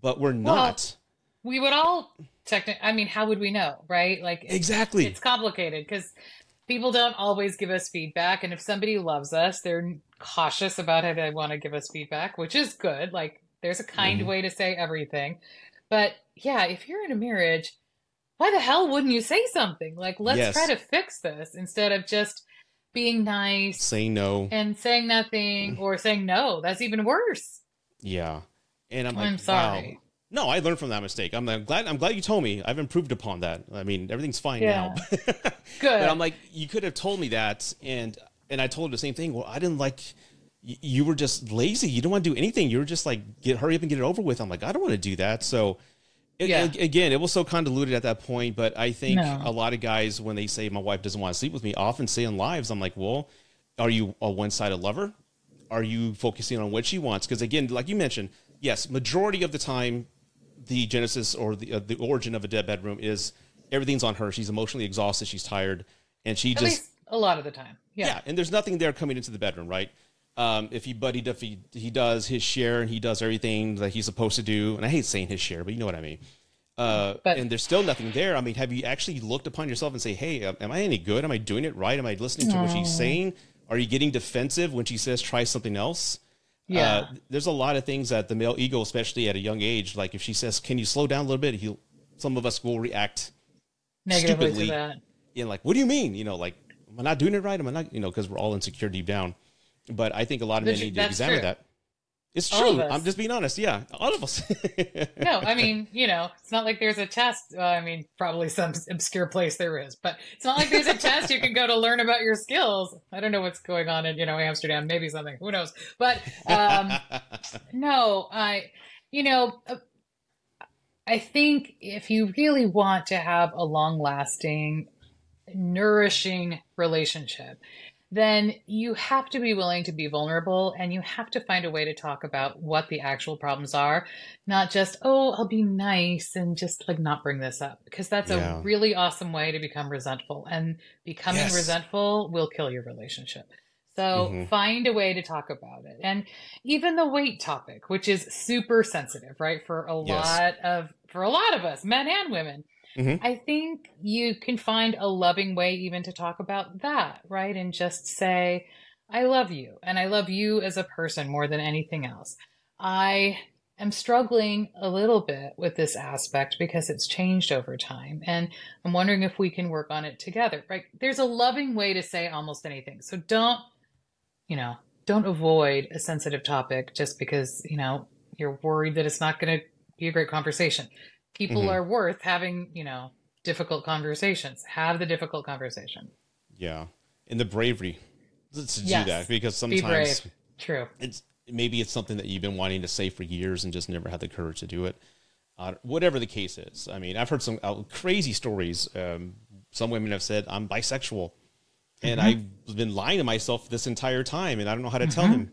but we're not. We would all technically, I mean, how would we know, right? Like, it's, exactly. it's complicated because people don't always give us feedback. And if somebody loves us, they're cautious about how they want to give us feedback, which is good. Like, there's a kind Mhm. way to say everything. But yeah, if you're in a marriage, why the hell wouldn't you say something? Like, let's Yes. try to fix this instead of just being nice Say no. and saying nothing or saying no. That's even worse. Yeah. And I'm like, I'm sorry. Wow. No, I learned from that mistake. I'm, I'm glad. I'm glad you told me. I've improved upon that. I mean, everything's fine Yeah. now. (laughs) Good. but I'm like, you could have told me that, and and I told her the same thing. Well, I didn't like. y- You were just lazy. You don't want to do anything. You were just like, get hurry up and get it over with. I'm like, I don't want to do that. So, it, Yeah. again, it was so convoluted at that point. But I think No. a lot of guys, when they say my wife doesn't want to sleep with me, often say in lives, I'm like, well, are you a one-sided lover? Are you focusing on what she wants? Because again, like you mentioned, yes, majority of the time, the genesis or the uh, the origin of a dead bedroom is everything's on her. She's emotionally exhausted. She's tired, and she At just a lot of the time. yeah. Yeah. and there's nothing there coming into the bedroom, right? Um, if he he, if he he does his share and he does everything that he's supposed to do, and I hate saying his share, but you know what I mean. Uh, But- and there's still nothing there. I mean, have you actually looked upon yourself and say, "Hey, am I any good? Am I doing it right? Am I listening to what she's saying? Are you getting defensive when she says try something else?" Yeah. Uh, there's a lot of things that the male ego, especially at a young age, like if she says, "Can you slow down a little bit?" He'll. Some of us will react Negatively stupidly. to that. in like, what do you mean? You know, like, am I not doing it right? Am I not, you know, because we're all insecure deep down. But I think a lot of men need to examine true. that. It's true. I'm just being honest. Yeah, all of us. No, I (laughs) mean, you know, it's not like there's a test. Well, I mean, probably some obscure place there is, but it's not like there's a test you can go to learn about your skills. I don't know what's going on in, you know, Amsterdam, maybe something, who knows. But um, (laughs) no, I, you know, I think if you really want to have a long lasting, nourishing relationship, then you have to be willing to be vulnerable and you have to find a way to talk about what the actual problems are, not just, oh, I'll be nice and just like not bring this up, because that's Yeah. a really awesome way to become resentful. And becoming Yes. resentful will kill your relationship. So Mhm. find a way to talk about it. And even the weight topic, which is super sensitive, right? For a Yes. lot of for a lot of us, men and women. Mhm. I think you can find a loving way even to talk about that, right? And just say, I love you and I love you as a person more than anything else. I am struggling a little bit with this aspect because it's changed over time. And I'm wondering if we can work on it together, right? There's a loving way to say almost anything. So don't, you know, don't avoid a sensitive topic just because, you know, you're worried that it's not going to be a great conversation. People Mhm. are worth having, you know, difficult conversations. Have the difficult conversation. yeah, and the bravery to Yes. do that because Be sometimes brave. True. it's maybe it's something that you've been wanting to say for years and just never had the courage to do it. Uh, whatever the case is, I mean, I've heard some uh, crazy stories. Um, some women have said I'm bisexual, and Mm-hmm. I've been lying to myself this entire time, and I don't know how to tell Mm-hmm. him,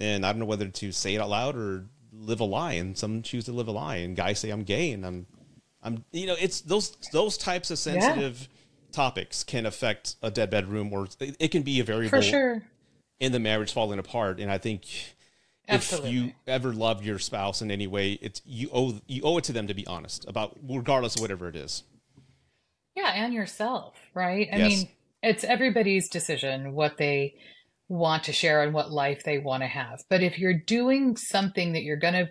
and I don't know whether to say it out loud or live a lie. And some choose to live a lie, and guys say I'm gay, and I'm, I'm, you know, it's those those types of sensitive. Topics can affect a dead bedroom, or it it can be a variable For sure. in the marriage falling apart. And I think if you ever love your spouse in any way, it's you owe you owe it to them to be honest about regardless of whatever it is. Yeah, and yourself, right? I Yes. mean, it's everybody's decision what they want to share and what life they want to have. But if you're doing something that you're going to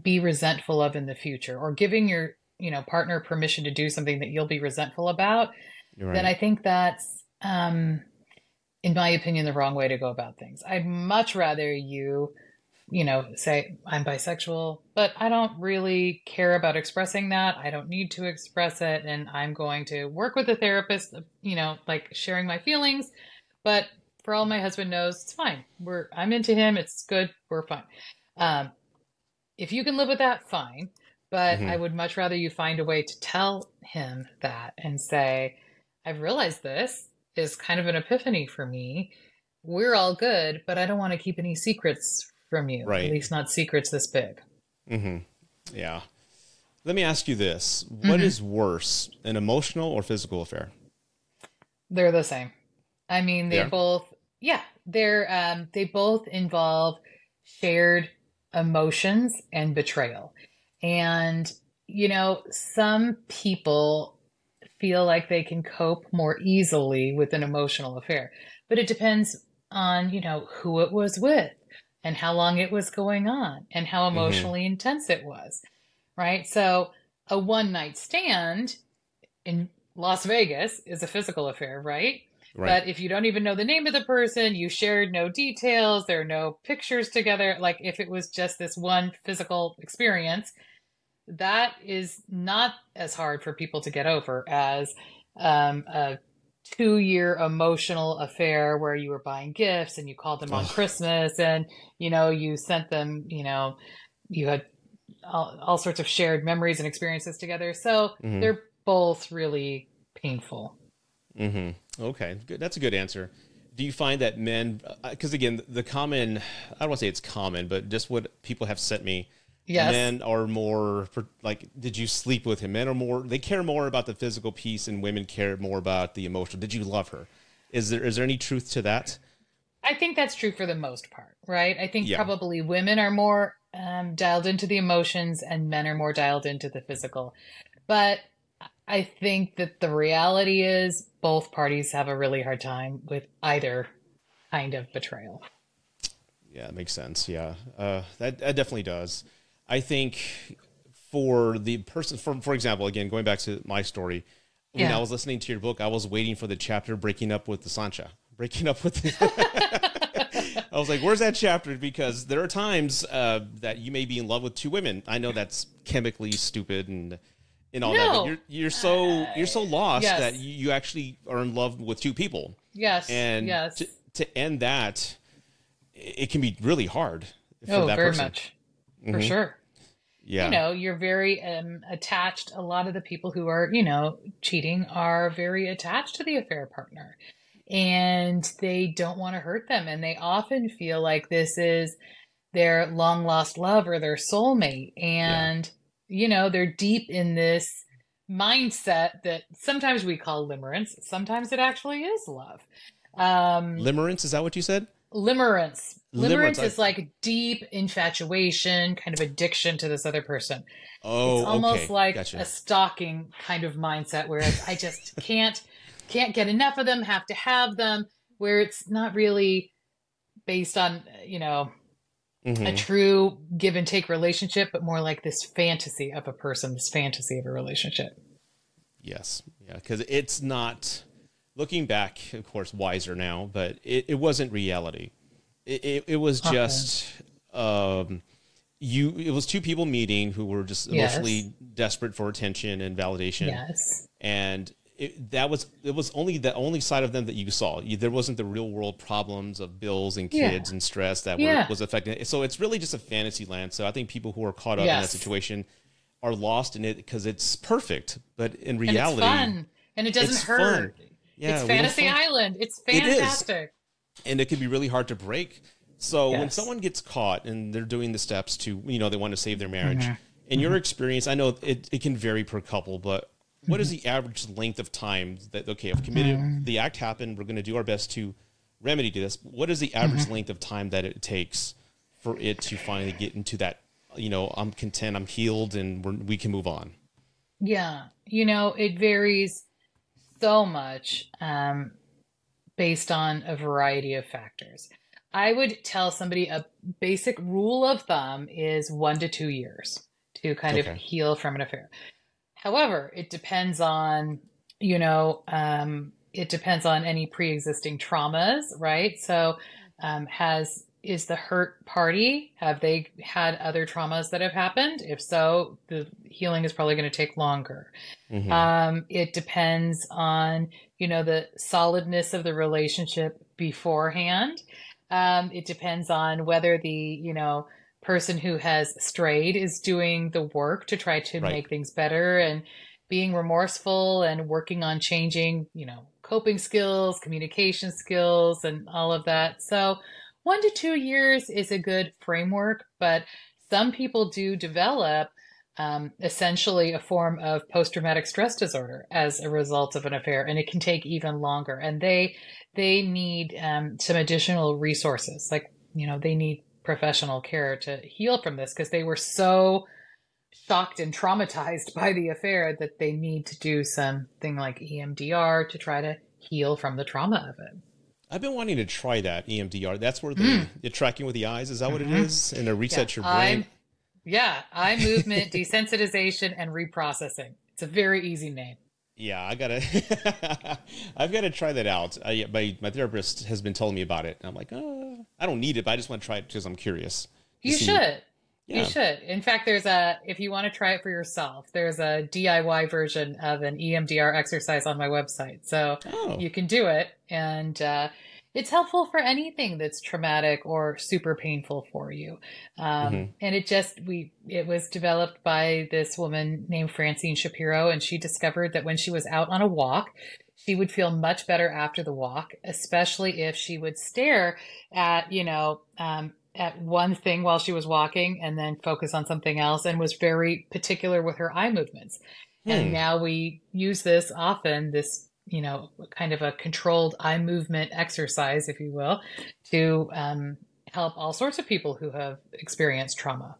be resentful of in the future or giving your, you know, partner permission to do something that you'll be resentful about, right. then I think that's um in my opinion the wrong way to go about things. I'd much rather you you know, say I'm bisexual, but I don't really care about expressing that. I don't need to express it. And I'm going to work with a therapist, you know, like sharing my feelings. But for all my husband knows, it's fine. We're, I'm into him. It's good. We're fine. Um, if you can live with that, fine. But Mhm. I would much rather you find a way to tell him that and say, I've realized this is kind of an epiphany for me. We're all good, but I don't want to keep any secrets from you. Right. At least not secrets this big. Mm-hmm. Yeah. Let me ask you this: What Mhm. is worse, an emotional or physical affair? They're the same. I mean, they Yeah. both, yeah, they're um, they both involve shared emotions and betrayal. And you know, some people feel like they can cope more easily with an emotional affair, but it depends on you know who it was with and how long it was going on and how emotionally intense it was, right? So a one night stand in Las Vegas is a physical affair, right? Right. But if you don't even know the name of the person, you shared no details, there are no pictures together, like if it was just this one physical experience, that is not as hard for people to get over as um, a two year emotional affair where you were buying gifts and you called them on Ugh. Christmas and, you know, you sent them, you know, you had all, all sorts of shared memories and experiences together. So Mhm. they're both really painful. hmm Okay, good. That's a good answer. do you find that men because again the common i don't want to say it's common but just what people have sent me Yes. men are more like did you sleep with him men are more they care more about the physical piece and women care more about the emotional did you love her is there is there any truth to that I think that's true for the most part, right? I think Yeah. probably women are more um, dialed into the emotions and men are more dialed into the physical. But I think that the reality is both parties have a really hard time with either kind of betrayal. Yeah, it makes sense. Yeah, uh, that that definitely does. I think for the person, for for example, again going back to my story, when Yeah. I was listening to your book, I was waiting for the chapter breaking up with the Sancha, breaking up with. The (laughs) I was like, "Where's that chapter?" Because there are times uh, that you may be in love with two women. I know that's chemically stupid and and all that. No. But you're you're so you're so lost yes. that you, actually are in love with two people, Yes. and yes. to, to end that, it can be really hard for oh, that very person. much. For Mhm. sure. Yeah. you know you're very um, attached a lot of the people who are you know cheating are very attached to the affair partner and they don't want to hurt them and they often feel like this is their long lost love or their soulmate and you know they're deep in this mindset that sometimes we call limerence sometimes it actually is love um Limerence, is that what you said? limerence. Limerence, Limerence I- is like deep infatuation, kind of addiction to this other person. Oh, it's almost okay. like gotcha. a stalking kind of mindset where it's, I just (laughs) can't can't get enough of them, have to have them, where it's not really based on, you know, a Mhm. true give and take relationship, but more like this fantasy of a person, this fantasy of a relationship. Yes, yeah, because it's not. Looking back, of course, wiser now, but it, it wasn't reality. It, it, it was Okay. just um, you. It was two people meeting who were just Yes. emotionally desperate for attention and validation. Yes. and it, that was it was only the only side of them that you saw. You, there wasn't the real world problems of bills and Yeah. kids and stress that Yeah. was affecting it. So it's really just a fantasy land. So I think people who are caught up in that situation are lost in it because it's perfect, but in And reality, it's fun. And it doesn't hurt. fun. Yeah, it's Fantasy fun. Island. It's It fantastic. and it can be really hard to break. So when someone gets caught and they're doing the steps to, you know, they want to save their marriage. Mm-hmm. In your experience, I know it, it can vary per couple, but what is Mm-hmm. the average length of time that okay, I've committed the act happened, we're going to do our best to remedy to this. What is the average Mm-hmm. length of time that it takes for it to finally get into that, you know, I'm content, I'm healed, and we're, we can move on? Yeah, you know, it varies so much um, based on a variety of factors. I would tell somebody a basic rule of thumb is one to two years to kind Okay. of heal from an affair. However, it depends on, you know, um, it depends on any pre-existing traumas, right? So, um, has is the hurt party? Have they had other traumas that have happened? If so, the healing is probably going to take longer. Mhm. Um, it depends on, you know, the solidness of the relationship beforehand. Um, it depends on whether the, you know, person who has strayed is doing the work to try to Right. make things better and being remorseful and working on changing, you know, coping skills, communication skills, and all of that. So, one to two years is a good framework, but some people do develop um, essentially a form of post traumatic stress disorder as a result of an affair, and it can take even longer. And they they need um, some additional resources, like you know, they need professional care to heal from this because they were so shocked and traumatized (laughs) by the affair that they need to do something like EMDR to try to heal from the trauma of it. I've been wanting to try that EMDR. That's where the, the tracking with the eyes. Is that what it Mhm. is? And to reset Yeah, your brain. I'm- yeah, eye movement, desensitization, and reprocessing. It's a very easy name. Yeah, I gotta. (laughs) I've got to try that out. I, my my therapist has been telling me about it. And I'm like, uh, I don't need it, but I just want to try it because I'm curious. You see- should. Yeah. You should. In fact, there's a, if you want to try it for yourself, there's a DIY version of an EMDR exercise on my website. So Oh, you can do it. And uh, it's helpful for anything that's traumatic or super painful for you. Um, Mhm. And it just, we, it was developed by this woman named Francine Shapiro. And she discovered that when she was out on a walk, she would feel much better after the walk, especially if she would stare at, you know, um, at one thing while she was walking and then focus on something else and was very particular with her eye movements. Hmm. And now we use this often, this, you know, kind of a controlled eye movement exercise, if you will, to um, help all sorts of people who have experienced trauma.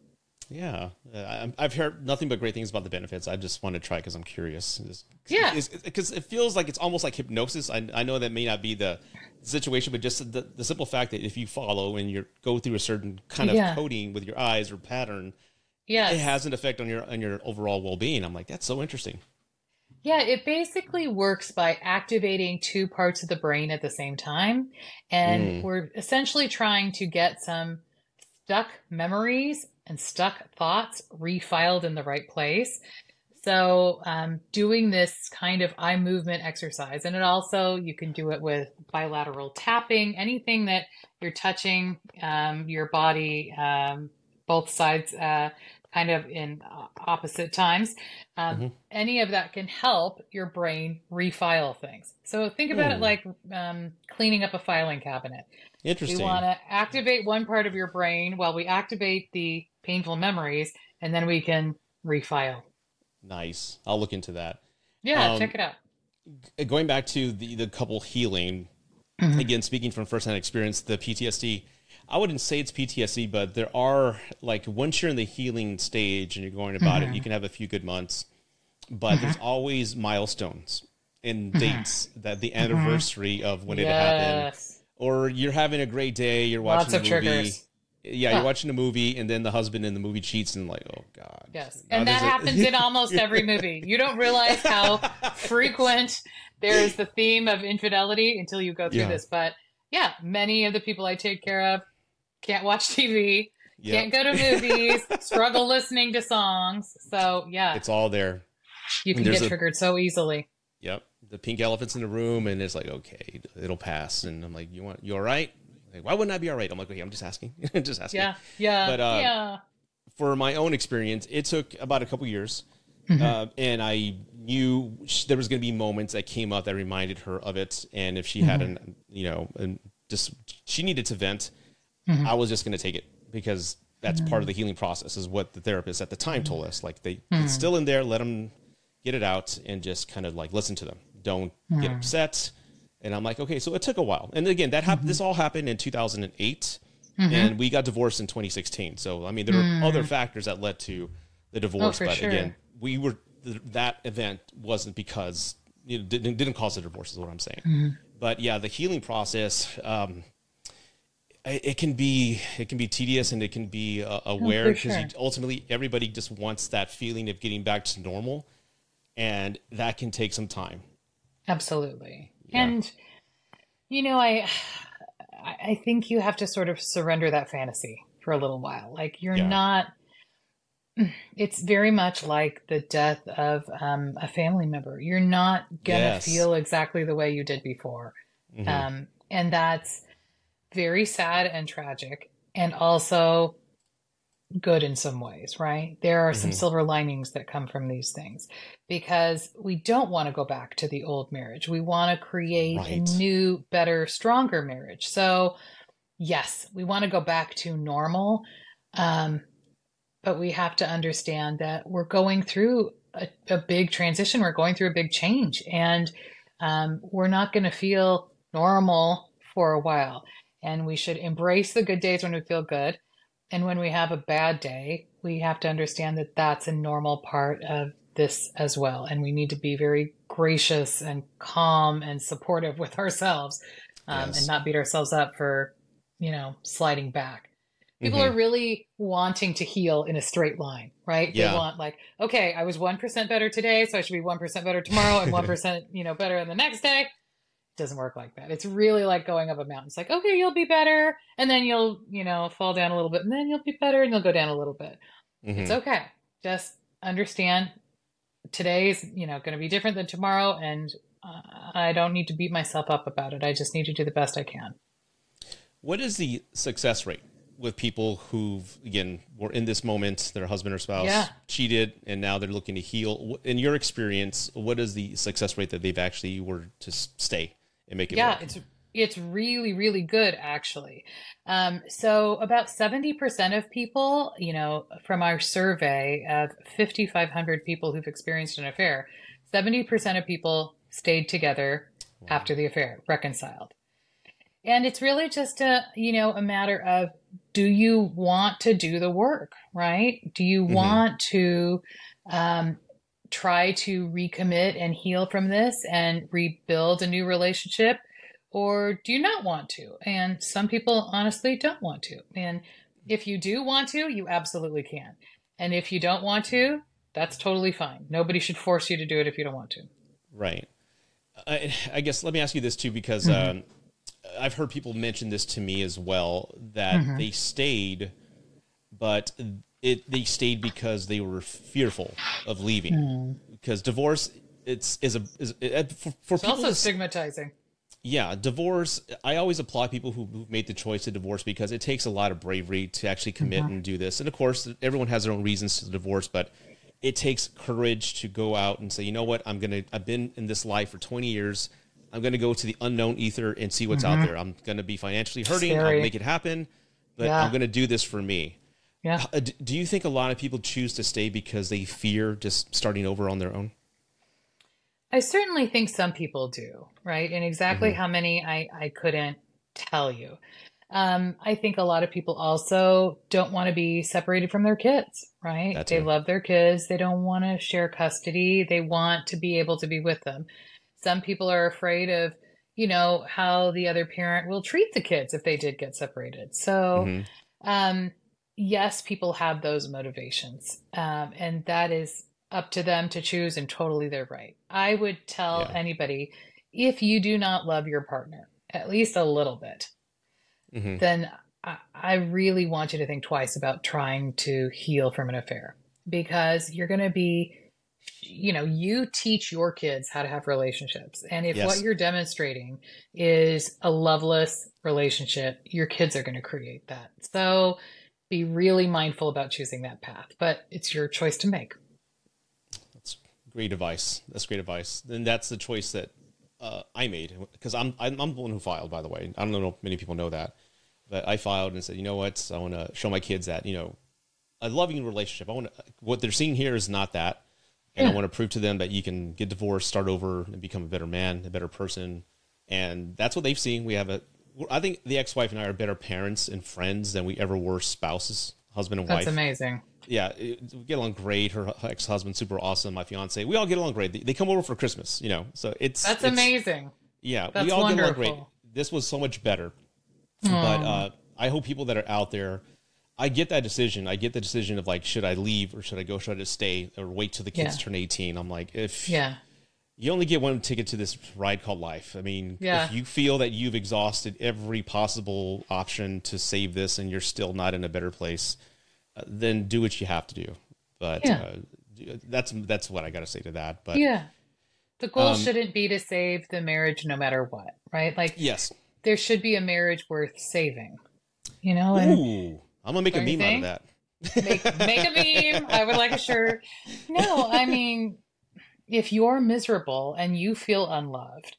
Yeah, uh, I've heard nothing but great things about the benefits. I just want to try because I'm curious. yeah, because it feels like it's almost like hypnosis. I, I know that may not be the situation, but just the, the simple fact that if you follow and you go through a certain kind of yeah. coding with your eyes or pattern, yeah, it has an effect on your on your overall well being. I'm like, that's so interesting. Yeah, it basically works by activating two parts of the brain at the same time, and mm. we're essentially trying to get some stuck memories and stuck thoughts refiled in the right place. So, um, doing this kind of eye movement exercise, and it also you can do it with bilateral tapping, anything that you're touching um, your body, um, both sides, uh, kind of in opposite times. Um, mm-hmm. Any of that can help your brain refile things. So think about mm. it like um, cleaning up a filing cabinet. Interesting. We want to activate one part of your brain while we activate the painful memories, and then we can refile. Nice. I'll look into that. Yeah, um, check it out. Going back to the the couple healing, mm-hmm. again, speaking from firsthand experience, the PTSD. I wouldn't say it's PTSD, but there are like once you're in the healing stage and you're going about mm-hmm. it, you can have a few good months, but mm-hmm. there's always milestones and mm-hmm. dates that the mm-hmm. anniversary of when yes. it happened, or you're having a great day, you're watching Lots a movie. Triggers yeah, you're watching a movie and then the husband in the movie cheats and like, oh god. Yes, and that happens in (laughs) almost every movie. You don't realize how (laughs) frequent there is the theme of infidelity until you go through yeah. this. But yeah, many of the people I take care of can't watch TV, yep. can't go to movies, (laughs) struggle listening to songs. So yeah, it's all there. You can get a, triggered so easily. Yep, the pink elephant's in the room, and it's like, okay, it'll pass. And I'm like, you want, you all right? Like, why wouldn't I be all right? I'm like, okay, I'm just asking, (laughs) just asking. Yeah, yeah, but uh, yeah. For my own experience, it took about a couple years, mm-hmm. uh, and I knew there was going to be moments that came up that reminded her of it. And if she mm-hmm. had an, you know, and just she needed to vent, mm-hmm. I was just going to take it because that's part of the healing process. Is what the therapist at the time told us. Like they, it's mm-hmm. still in there. Let them get it out and just kind of like listen to them. Don't get mm-hmm. upset and I'm like, okay, so it took a while. And again, that happened. Mm-hmm. This all happened in 2008, mm-hmm. and we got divorced in 2016. So I mean, there mm. are other factors that led to the divorce, oh, but sure. again, we were that event wasn't because you know, didn't didn't cause the divorce. Is what I'm saying. Mm-hmm. But yeah, the healing process. Um, it can be it can be tedious and it can be uh, aware because oh, sure. ultimately everybody just wants that feeling of getting back to normal, and that can take some time. Absolutely. And you know, I I think you have to sort of surrender that fantasy for a little while. Like you're yeah. not it's very much like the death of um, a family member. You're not gonna yes. feel exactly the way you did before, mm-hmm. um, and that's very sad and tragic, and also good in some ways, right? There are mm-hmm. some silver linings that come from these things because we don't want to go back to the old marriage. We want to create right. a new, better, stronger marriage. So, yes, we want to go back to normal. Um, but we have to understand that we're going through a, a big transition. We're going through a big change, and um, we're not going to feel normal for a while. And we should embrace the good days when we feel good and when we have a bad day, we have to understand that that's a normal part of this as well. And we need to be very gracious and calm and supportive (laughs) with ourselves um, yes. and not beat ourselves up for, you know, sliding back. People mm-hmm. are really wanting to heal in a straight line, right? Yeah. They want like, okay, I was 1% better today, so I should be 1% better tomorrow and (laughs) 1%, you know, better in the next day doesn't work like that. It's really like going up a mountain. It's like, okay, you'll be better. And then you'll, you know, fall down a little bit and then you'll be better and you'll go down a little bit. Mm-hmm. It's okay. Just understand today's, you know, going to be different than tomorrow. And uh, I don't need to beat myself up about it. I just need to do the best I can. What is the success rate with people who've again were in this moment, their husband or spouse Yeah. cheated, and now they're looking to heal. In your experience, what is the success rate that they've actually were to stay and make it yeah work? it's it's really really good actually um, so about 70% of people you know from our survey of 5500 people who've experienced an affair 70% of people stayed together after the affair reconciled and it's really just a you know a matter of do you want to do the work right do you Mhm. want to um, try to recommit and heal from this and rebuild a new relationship or do you not want to and some people honestly don't want to and if you do want to you absolutely can and if you don't want to that's totally fine nobody should force you to do it if you don't want to Right. I, I guess let me ask you this too, because Mm-hmm. um, I've heard people mention this to me as well that Mm-hmm. they stayed, but it they stayed because they were fearful of leaving. Because divorce, it's is a is it, for, for Mm. it's people. also stigmatizing yeah, divorce. I always applaud people who, who've made the choice to divorce because it takes a lot of bravery to actually commit and do this. And of course, everyone has their own reasons to divorce, but it takes courage to go out and say, you know what, I'm gonna. I've been in this life for 20 years. I'm gonna go to the unknown ether and see what's out there. I'm gonna be financially hurting. I'll Scary. make it happen, but Yeah. I'm gonna do this for me. Yeah Do you think a lot of people choose to stay because they fear just starting over on their own? I certainly think some people do, right? And exactly Mm-hmm. how many I, I couldn't tell you. Um, I think a lot of people also don't want to be separated from their kids, right? They love their kids. They don't want to share custody. They want to be able to be with them. Some people are afraid of, you know, how the other parent will treat the kids if they did get separated. So, Mhm. um, yes, people have those motivations, um, and that is up to them to choose, and totally they're right. I would tell Yeah. anybody if you do not love your partner at least a little bit, Mhm. then I, I really want you to think twice about trying to heal from an affair because you're going to be, you know, you teach your kids how to have relationships. And if Yes. what you're demonstrating is a loveless relationship, your kids are going to create that. So be really mindful about choosing that path, but it's your choice to make. That's great advice. That's great advice. And that's the choice that uh, I made because I'm, I'm I'm the one who filed. By the way, I don't know if many people know that, but I filed and said, you know what, I want to show my kids that you know a loving relationship. I want to, what they're seeing here is not that, and I want to prove to them that you can get divorced, start over, and become a better man, a better person, and that's what they've seen. We have a. I think the ex-wife and I are better parents and friends than we ever were spouses, husband and That's wife That's amazing. yeah, it- we get along great. Her ex husband super awesome. My fiance, we all get along great. They, they come over for Christmas, you know. So it's That's it's- amazing. Yeah, That's we all get along great. wonderful. This was so much better. But uh, I hope people that are out there, I get that decision. I get the decision of like, should I leave or should I go? Should I just stay or wait till the kids Yeah. turn eighteen? I'm like, if Yeah. You only get one ticket to this ride called life. I mean, Yeah. if you feel that you've exhausted every possible option to save this and you're still not in a better place, uh, then do what you have to do. But Yeah. uh, that's that's what I got to say to that. But Yeah. The goal Um, shouldn't be to save the marriage no matter what, right? Like yes, there should be a marriage worth saving. You know, and ooh, I'm gonna make a meme out of that. make make a (laughs) meme. I would like a shirt. No, I mean, if you're miserable and you feel unloved,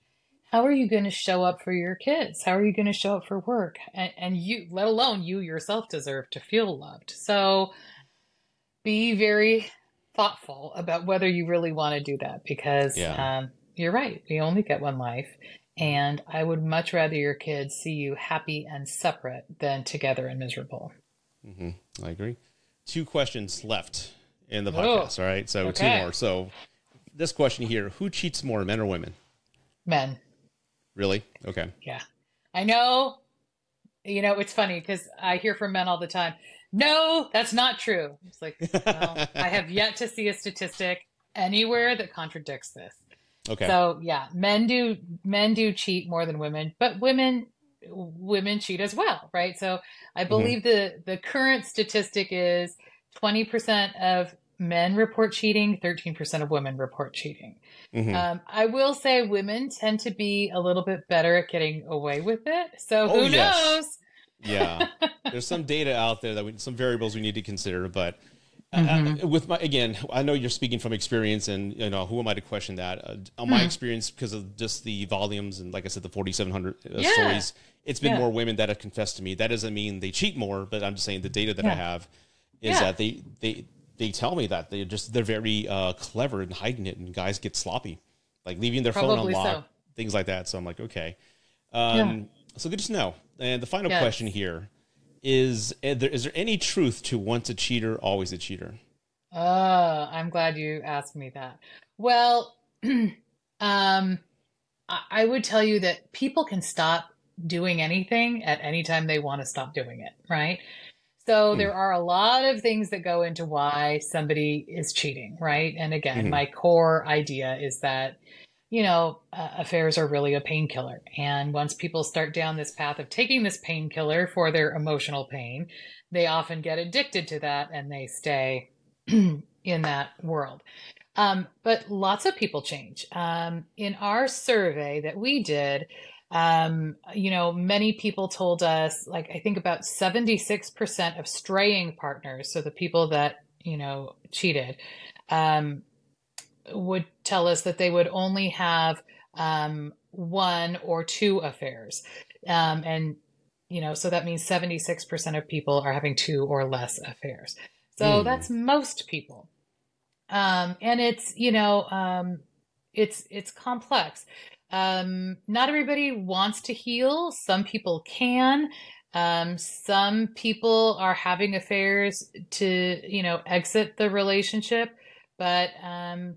how are you going to show up for your kids? How are you going to show up for work? And, and you, let alone you yourself, deserve to feel loved. So be very thoughtful about whether you really want to do that because Yeah. um, you're right. We only get one life. And I would much rather your kids see you happy and separate than together and miserable. Mm-hmm. I agree. Two questions left in the Oh, podcast. All right, so two more. So this question here: Who cheats more, men or women? Men. Really? Okay. Yeah. I know. You know, it's funny because I hear from men all the time, no, that's not true. It's like, well, I have yet to see a statistic anywhere that contradicts this. Okay. So yeah, men do men do cheat more than women, but women women cheat as well, right? So I mm-hmm. believe the the current statistic is 20% of men report cheating, 13% of women report cheating. Mhm. Um, I will say women tend to be a little bit better at getting away with it. So who Oh, yes. knows? yeah, (laughs) there's some data out there that we, some variables we need to consider, but. Uh, Mm-hmm. Uh, with my again, I know you're speaking from experience, and you know who am I to question that? Uh, on my Hmm. experience, because of just the volumes and like I said, the 4,700 uh, Yeah. stories, it's been Yeah. more women that have confessed to me. That doesn't mean they cheat more, but I'm just saying the data that I have is Yeah. that they they they tell me that they're just they're very uh, clever in hiding it, and guys get sloppy, like leaving their phone unlocked, so. things like that. So I'm like, okay, um, so good to know. And the final Yes. question here is: is there, is there any truth to once a cheater, always a cheater? Oh, I'm glad you asked me that. Well, (clears throat) um, I I would tell you that people can stop doing anything at any time they want to stop doing it, right? So Hmm. there are a lot of things that go into why somebody is cheating, right? And again, Mhm. my core idea is that, you know, uh, affairs are really a painkiller. And once people start down this path of taking this painkiller for their emotional pain, they often get addicted to that and they stay (clears throat) in that world. Um, but lots of people change. Um, in our survey that we did, um, you know, many people told us, like, I think about 76% of straying partners, so the people that, you know, cheated, um, would tell us that they would only have um, one or two affairs. Um, and, you know, so that means 76% of people are having two or less affairs. So Hmm. that's most people. Um, and it's, you know, um, it's it's complex. Um, not everybody wants to heal. Some people can. Um, some people are having affairs to, you know, exit the relationship. But, um,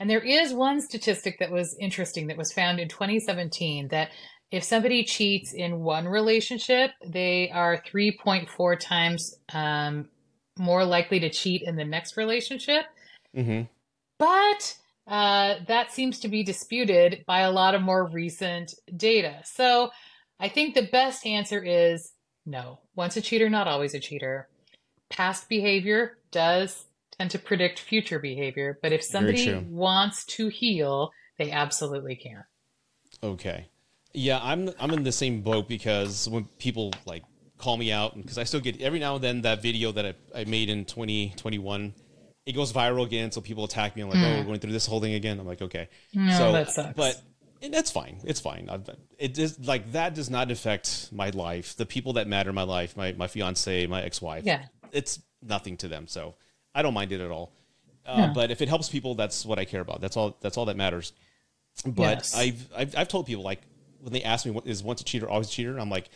and there is one statistic that was interesting that was found in 2017 that if somebody cheats in one relationship, they are 3.4 times um, more likely to cheat in the next relationship. Mm-hmm. But uh, that seems to be disputed by a lot of more recent data. So I think the best answer is no. Once a cheater, not always a cheater. Past behavior does tend to predict future behavior, but if somebody wants to heal, they absolutely can. Okay. Yeah, I'm I'm in the same boat because when people like call me out, because I still get every now and then that video that I, I made in 2021, it goes viral again. So people attack me. I'm like, oh, we're going through this whole thing again. I'm like, okay. No, so that sucks. But and that's fine. It's fine. I, it is like that does not affect my life. The people that matter in my life, my my fiance, my ex wife. Yeah. It's nothing to them. So I don't mind it at all. Uh, Yeah. But if it helps people, that's what I care about. That's all. That's all that matters. But Yes. I've, I've I've told people like when they ask me what is once a cheater always a cheater, I'm like,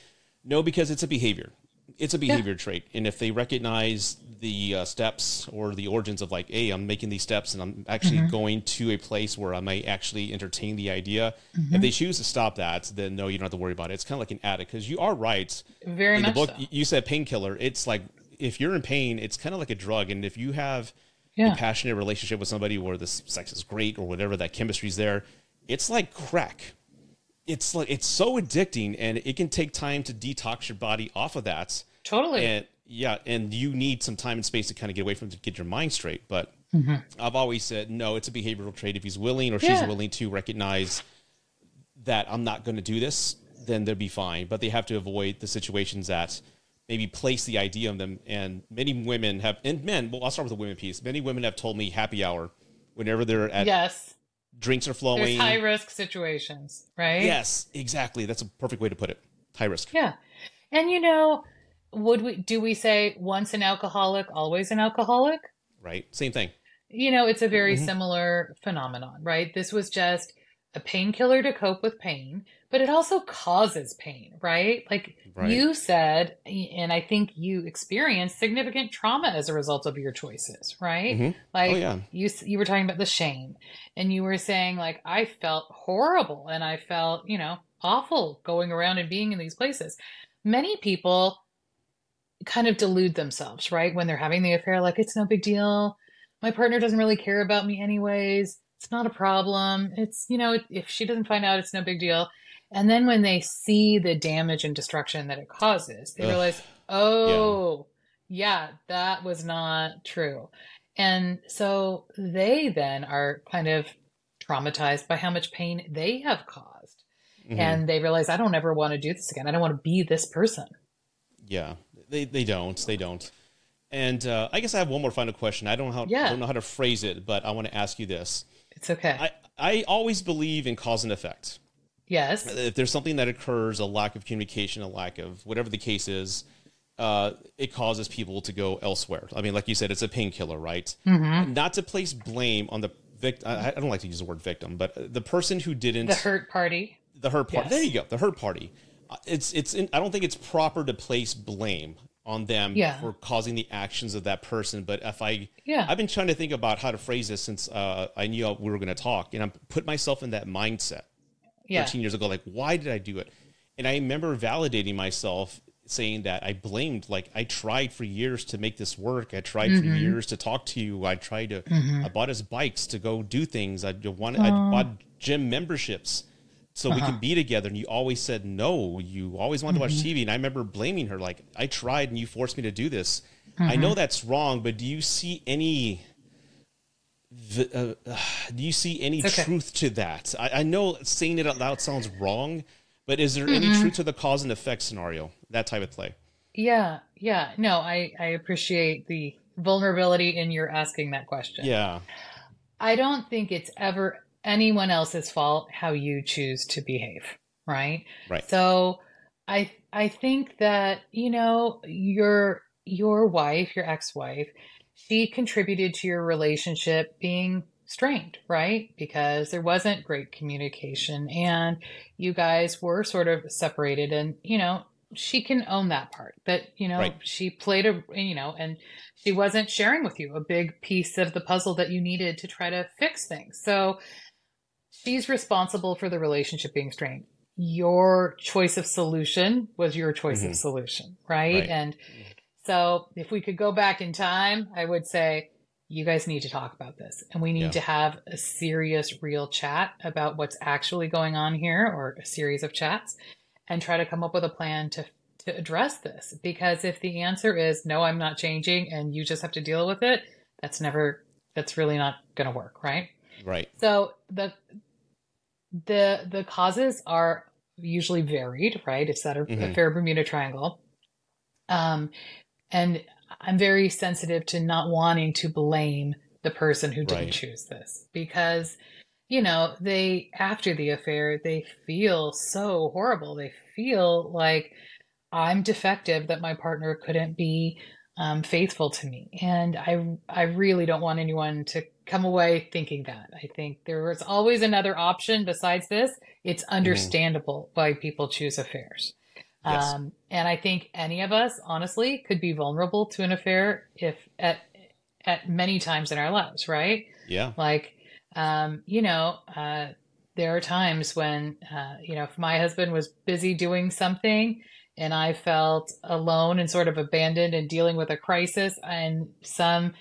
no, because it's a behavior. It's a behavior trait, and if they recognize the uh, steps or the origins of like, hey, I'm making these steps, and I'm actually Mm-hmm. going to a place where I might actually entertain the idea. If they choose to stop that, then no, you don't have to worry about it. It's kind of like an addict because you are right. Very in the book, so. you said painkiller. It's like if you're in pain, it's kind of like a drug, and if you have Yeah. a passionate relationship with somebody where the sex is great or whatever that chemistry's there, it's like crack. It's like it's so addicting, and it can take time to detox your body off of that. Totally. And yeah, and you need some time and space to kind of get away from it to get your mind straight. But mm-hmm. I've always said no, it's a behavioral trait. If he's willing or she's willing to recognize that I'm not going to do this, then they'll be fine. But they have to avoid the situations that maybe place the idea on them. And many women have, and men. Well, I'll start with the women piece. Many women have told me happy hour whenever they're at yes. Drinks are flowing. There's high risk situations, right? Yes, exactly. That's a perfect way to put it. High risk. Yeah. And you know, would we do we say once an alcoholic, always an alcoholic? Right. Same thing. You know, it's a very Mm-hmm. similar phenomenon, right? This was just a painkiller to cope with pain, but it also causes pain, right? Like Right. you said, and I think you experienced significant trauma as a result of your choices, right? Mhm. Like Oh, yeah. you you were talking about the shame and you were saying like I felt horrible and I felt, you know, awful going around and being in these places. Many people kind of delude themselves, right? When they're having the affair like it's no big deal. My partner doesn't really care about me anyways. It's not a problem. It's, you know, if she doesn't find out, it's no big deal. And then when they see the damage and destruction that it causes, they Ugh. realize, oh, yeah, that was not true. And so they then are kind of traumatized by how much pain they have caused. Mhm. And they realize, I don't ever want to do this again. I don't want to be this person. Yeah, they they don't. They don't. And uh, I guess I have one more final question. I don't know how Yeah. I don't know how to phrase it, but I want to ask you this. It's okay. I I always believe in cause and effect. Yes. If there's something that occurs, a lack of communication, a lack of whatever the case is, uh, it causes people to go elsewhere. I mean, like you said, it's a painkiller, right? Mm-hmm. Not to place blame on the victim. I, I don't like to use the word victim, but the person who didn't The hurt party. the hurt party. Yes. There you go, the hurt party. Uh, It's it's. In, I don't think it's proper to place blame on them Yeah. for causing the actions of that person. But if I, Yeah. I've been trying to think about how to phrase this since uh, I knew we were going to talk, and I'm put myself in that mindset. Yeah. 13 years ago like why did i do it and i remember validating myself saying that i blamed like i tried for years to make this work i tried for Mm-hmm. years to talk to you i tried to i bought us bikes to go do things i wanted i bought gym memberships so we Uh-huh. can be together and you always said no you always wanted to watch Mm-hmm. tv and i remember blaming her like i tried and you forced me to do this i Mm-hmm. know that's wrong but do you see any v- uh, uh, do you see any okay. truth to that? I, I know saying it out loud sounds wrong, but is there any truth to the cause and effect scenario? That type of play. Yeah. Yeah. No, I, I appreciate the vulnerability in your asking that question. Yeah. I don't think it's ever anyone else's fault how you choose to behave, right? Right. So I I think that, you know, your your wife, your ex-wife, she contributed to your relationship being strained, right? Because there wasn't great communication and you guys were sort of separated and, you know, she can own that part that, you know, Right. she played a, you know, and she wasn't sharing with you a big piece of the puzzle that you needed to try to fix things. So she's responsible for the relationship being strained. Your choice of solution was your choice of Mhm. solution, right? Right. And so if we could go back in time, I would say you guys need to talk about this and we need Yeah. to have a serious, real chat about what's actually going on here or a series of chats and try to come up with a plan to to address this because if the answer is no i'm not changing and you just have to deal with it that's never that's really not going to work right Right. so the the the causes are usually varied right it's that a, Mhm. fair bermuda triangle um and i'm very sensitive to not wanting to blame the person who didn't Right. choose this because you know they after the affair they feel so horrible. They feel like i'm defective that my partner couldn't be um, faithful to me. And i i really don't want anyone to come away thinking that. I think there is always another option besides this. It's understandable why people choose affairs Yes. um, and i think any of us honestly could be vulnerable to an affair if at at many times in our lives right Yeah. like um, you know uh, there are times when uh, you know if my husband was busy doing something and i felt alone and sort of abandoned and dealing with a crisis and some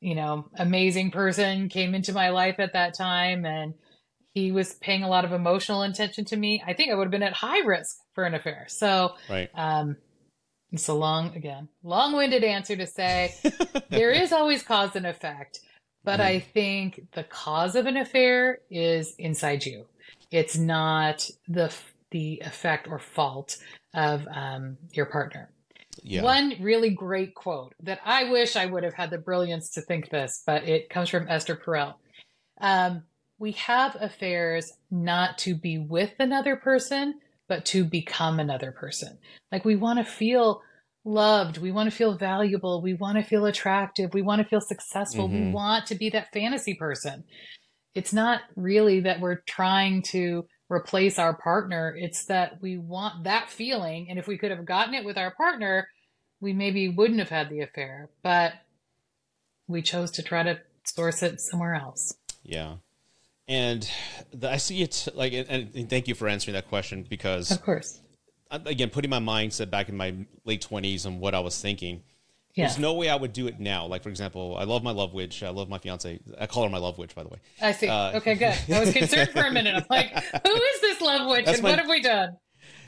you know amazing person came into my life at that time and he was paying a lot of emotional attention to me i think i would have been at high risk for an affair so Right. um, it's a long, again, long-winded answer to say (laughs) there is always cause and effect, but I think the cause of an affair is inside you. It's not the the effect or fault of um, your partner. Yeah. One really great quote that I wish I would have had the brilliance to think this, but it comes from Esther Perel. Um, we have affairs not to be with another person, but to become another person. Like we want to feel loved, we want to feel valuable, we want to feel attractive, we want to feel successful, we Mhm. want to be that fantasy person. It's not really that we're trying to replace our partner, it's that we want that feeling. And if we could have gotten it with our partner, we maybe wouldn't have had the affair, but we chose to try to source it somewhere else. Yeah. And the, I see it like, and, and thank you for answering that question because Of course. again, putting my mindset back in my late twenties and what I was thinking, Yeah. there's no way I would do it now. Like for example, I love my love witch. I love my fiance. I call her my love witch, by the way. I see. Uh, okay, good. I was concerned for a minute. I'm like, (laughs) who is this love witch and my- what have we done?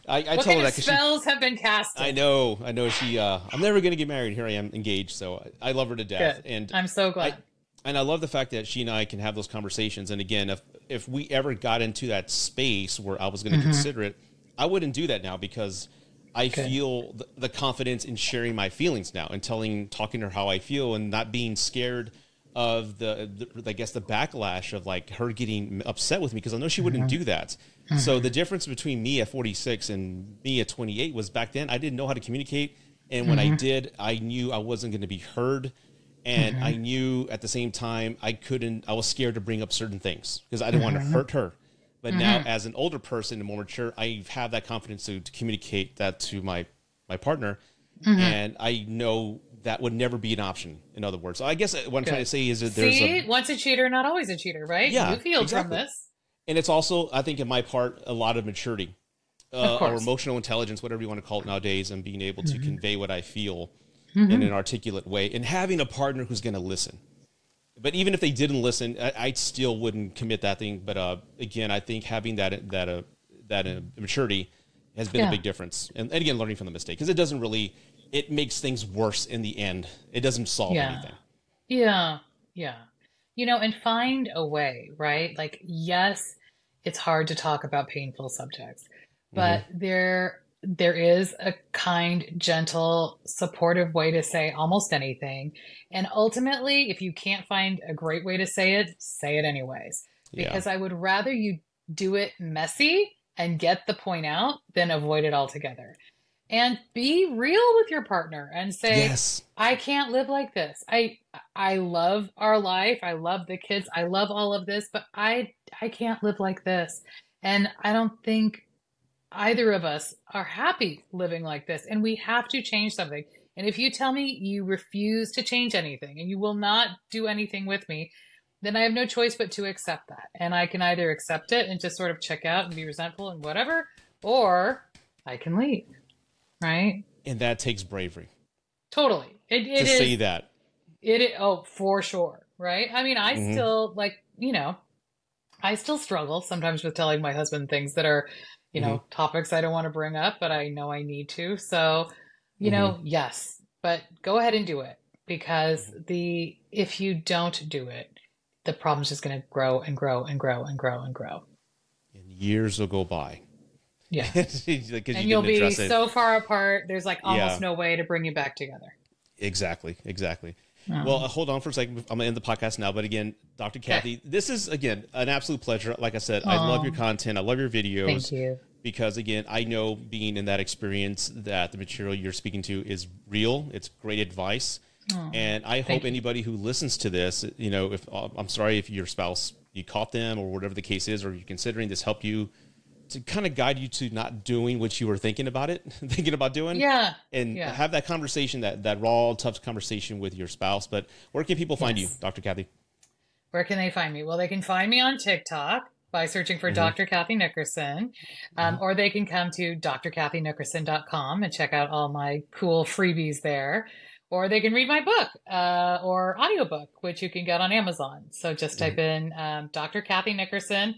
I, I What told kind her of that she, spells have been cast? I know, I know. She, uh, I'm never gonna get married. Here I am, engaged. So I, I love her to death, Good. and I'm so glad. And I love the fact that she and I can have those conversations. And again, if if we ever got into that space where I was going to Mm-hmm. consider it, I wouldn't do that now because I Good. feel the, the, confidence in sharing my feelings now and telling, talking to her how I feel, and not being scared of the, the I guess the backlash of like her getting upset with me because I know she mm-hmm. wouldn't do that. Mm-hmm. So the difference between me at 46 and me at 28 was back then I didn't know how to communicate, and when mm-hmm. I did, I knew I wasn't going to be heard, and I mm-hmm. knew at the same time I couldn't. I was scared to bring up certain things because I didn't want to mm-hmm. hurt her. But now, mm-hmm. as an older person and more mature, I have that confidence to, to communicate that to my my partner, mm-hmm. and I know that would never be an option. In other words, so I guess what I'm Good. trying to say is that there's See, a, once a cheater, not always a cheater, right? Yeah, you feel exactly. from this, and it's also, I think, in my part, a lot of maturity, uh, or emotional intelligence, whatever you want to call it nowadays, and being able to mm-hmm. convey what I feel mm-hmm. in an articulate way, and having a partner who's going to listen but even if they didn't listen, I, I still wouldn't commit that thing. But uh, again, I think having that that uh, that uh, maturity has been yeah. a big difference, and, and, again, learning from the mistake because it doesn't really it makes things worse in the end. It doesn't solve yeah. anything. Yeah, yeah, you know, and find a way, right? Like, yes, it's hard to talk about painful subjects, but mm-hmm. there there is a kind, gentle, supportive way to say almost anything. And ultimately, if you can't find a great way to say it, say it anyways. Because yeah. I would rather you do it messy and get the point out than avoid it altogether. And be real with your partner and say, yes. I can't live like this. I I love our life. I love the kids. I love all of this, but I I can't live like this. And I don't think either of us are happy living like this and we have to change something. And if you tell me you refuse to change anything and you will not do anything with me, then I have no choice but to accept that. And I can either accept it and just sort of check out and be resentful and whatever, or I can leave. Right? And that takes bravery. Totally. It, it to is, say that. It, it oh for sure. Right? I mean, I mm-hmm. still like, you know, I still struggle sometimes with telling my husband things that are you know, mm-hmm. topics I don't want to bring up, but I know I need to. So, you mm-hmm. know, yes, but go ahead and do it because mm-hmm. the if you don't do it, the problem's just going to grow and grow and grow and grow and grow. And years will go by. Yeah. (laughs) and you will be so far apart. There's like almost yeah. no way to bring you back together. Exactly. Exactly. Oh. Well, uh, hold on for a second. I'm gonna end the podcast now. But again, Dr. Kathy, this is again an absolute pleasure. Like I said, oh. I love your content. I love your videos. Thank you. Because again, I know being in that experience that the material you're speaking to is real. It's great advice, oh, and I hope you. anybody who listens to this, you know, if uh, I'm sorry if your spouse you caught them or whatever the case is, or you're considering this help you to kind of guide you to not doing what you were thinking about it, (laughs) thinking about doing. Yeah. And yeah. have that conversation, that that raw, tough conversation with your spouse. But where can people find yes. you, Dr. Kathy? Where can they find me? Well, they can find me on TikTok by searching for mm-hmm. Dr. Kathy Nickerson, um, mm-hmm. or they can come to drkathynickerson.com and check out all my cool freebies there. Or they can read my book uh, or audiobook, which you can get on Amazon. So just type mm-hmm. in um, Dr. Kathy Nickerson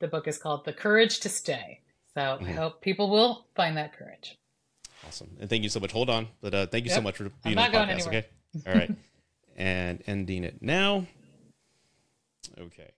the book is called The Courage to Stay. So mm-hmm. I hope people will find that courage. Awesome. And thank you so much. Hold on. But uh, thank you yep. so much for being on the podcast. Okay. All right. (laughs) and ending it now. Okay.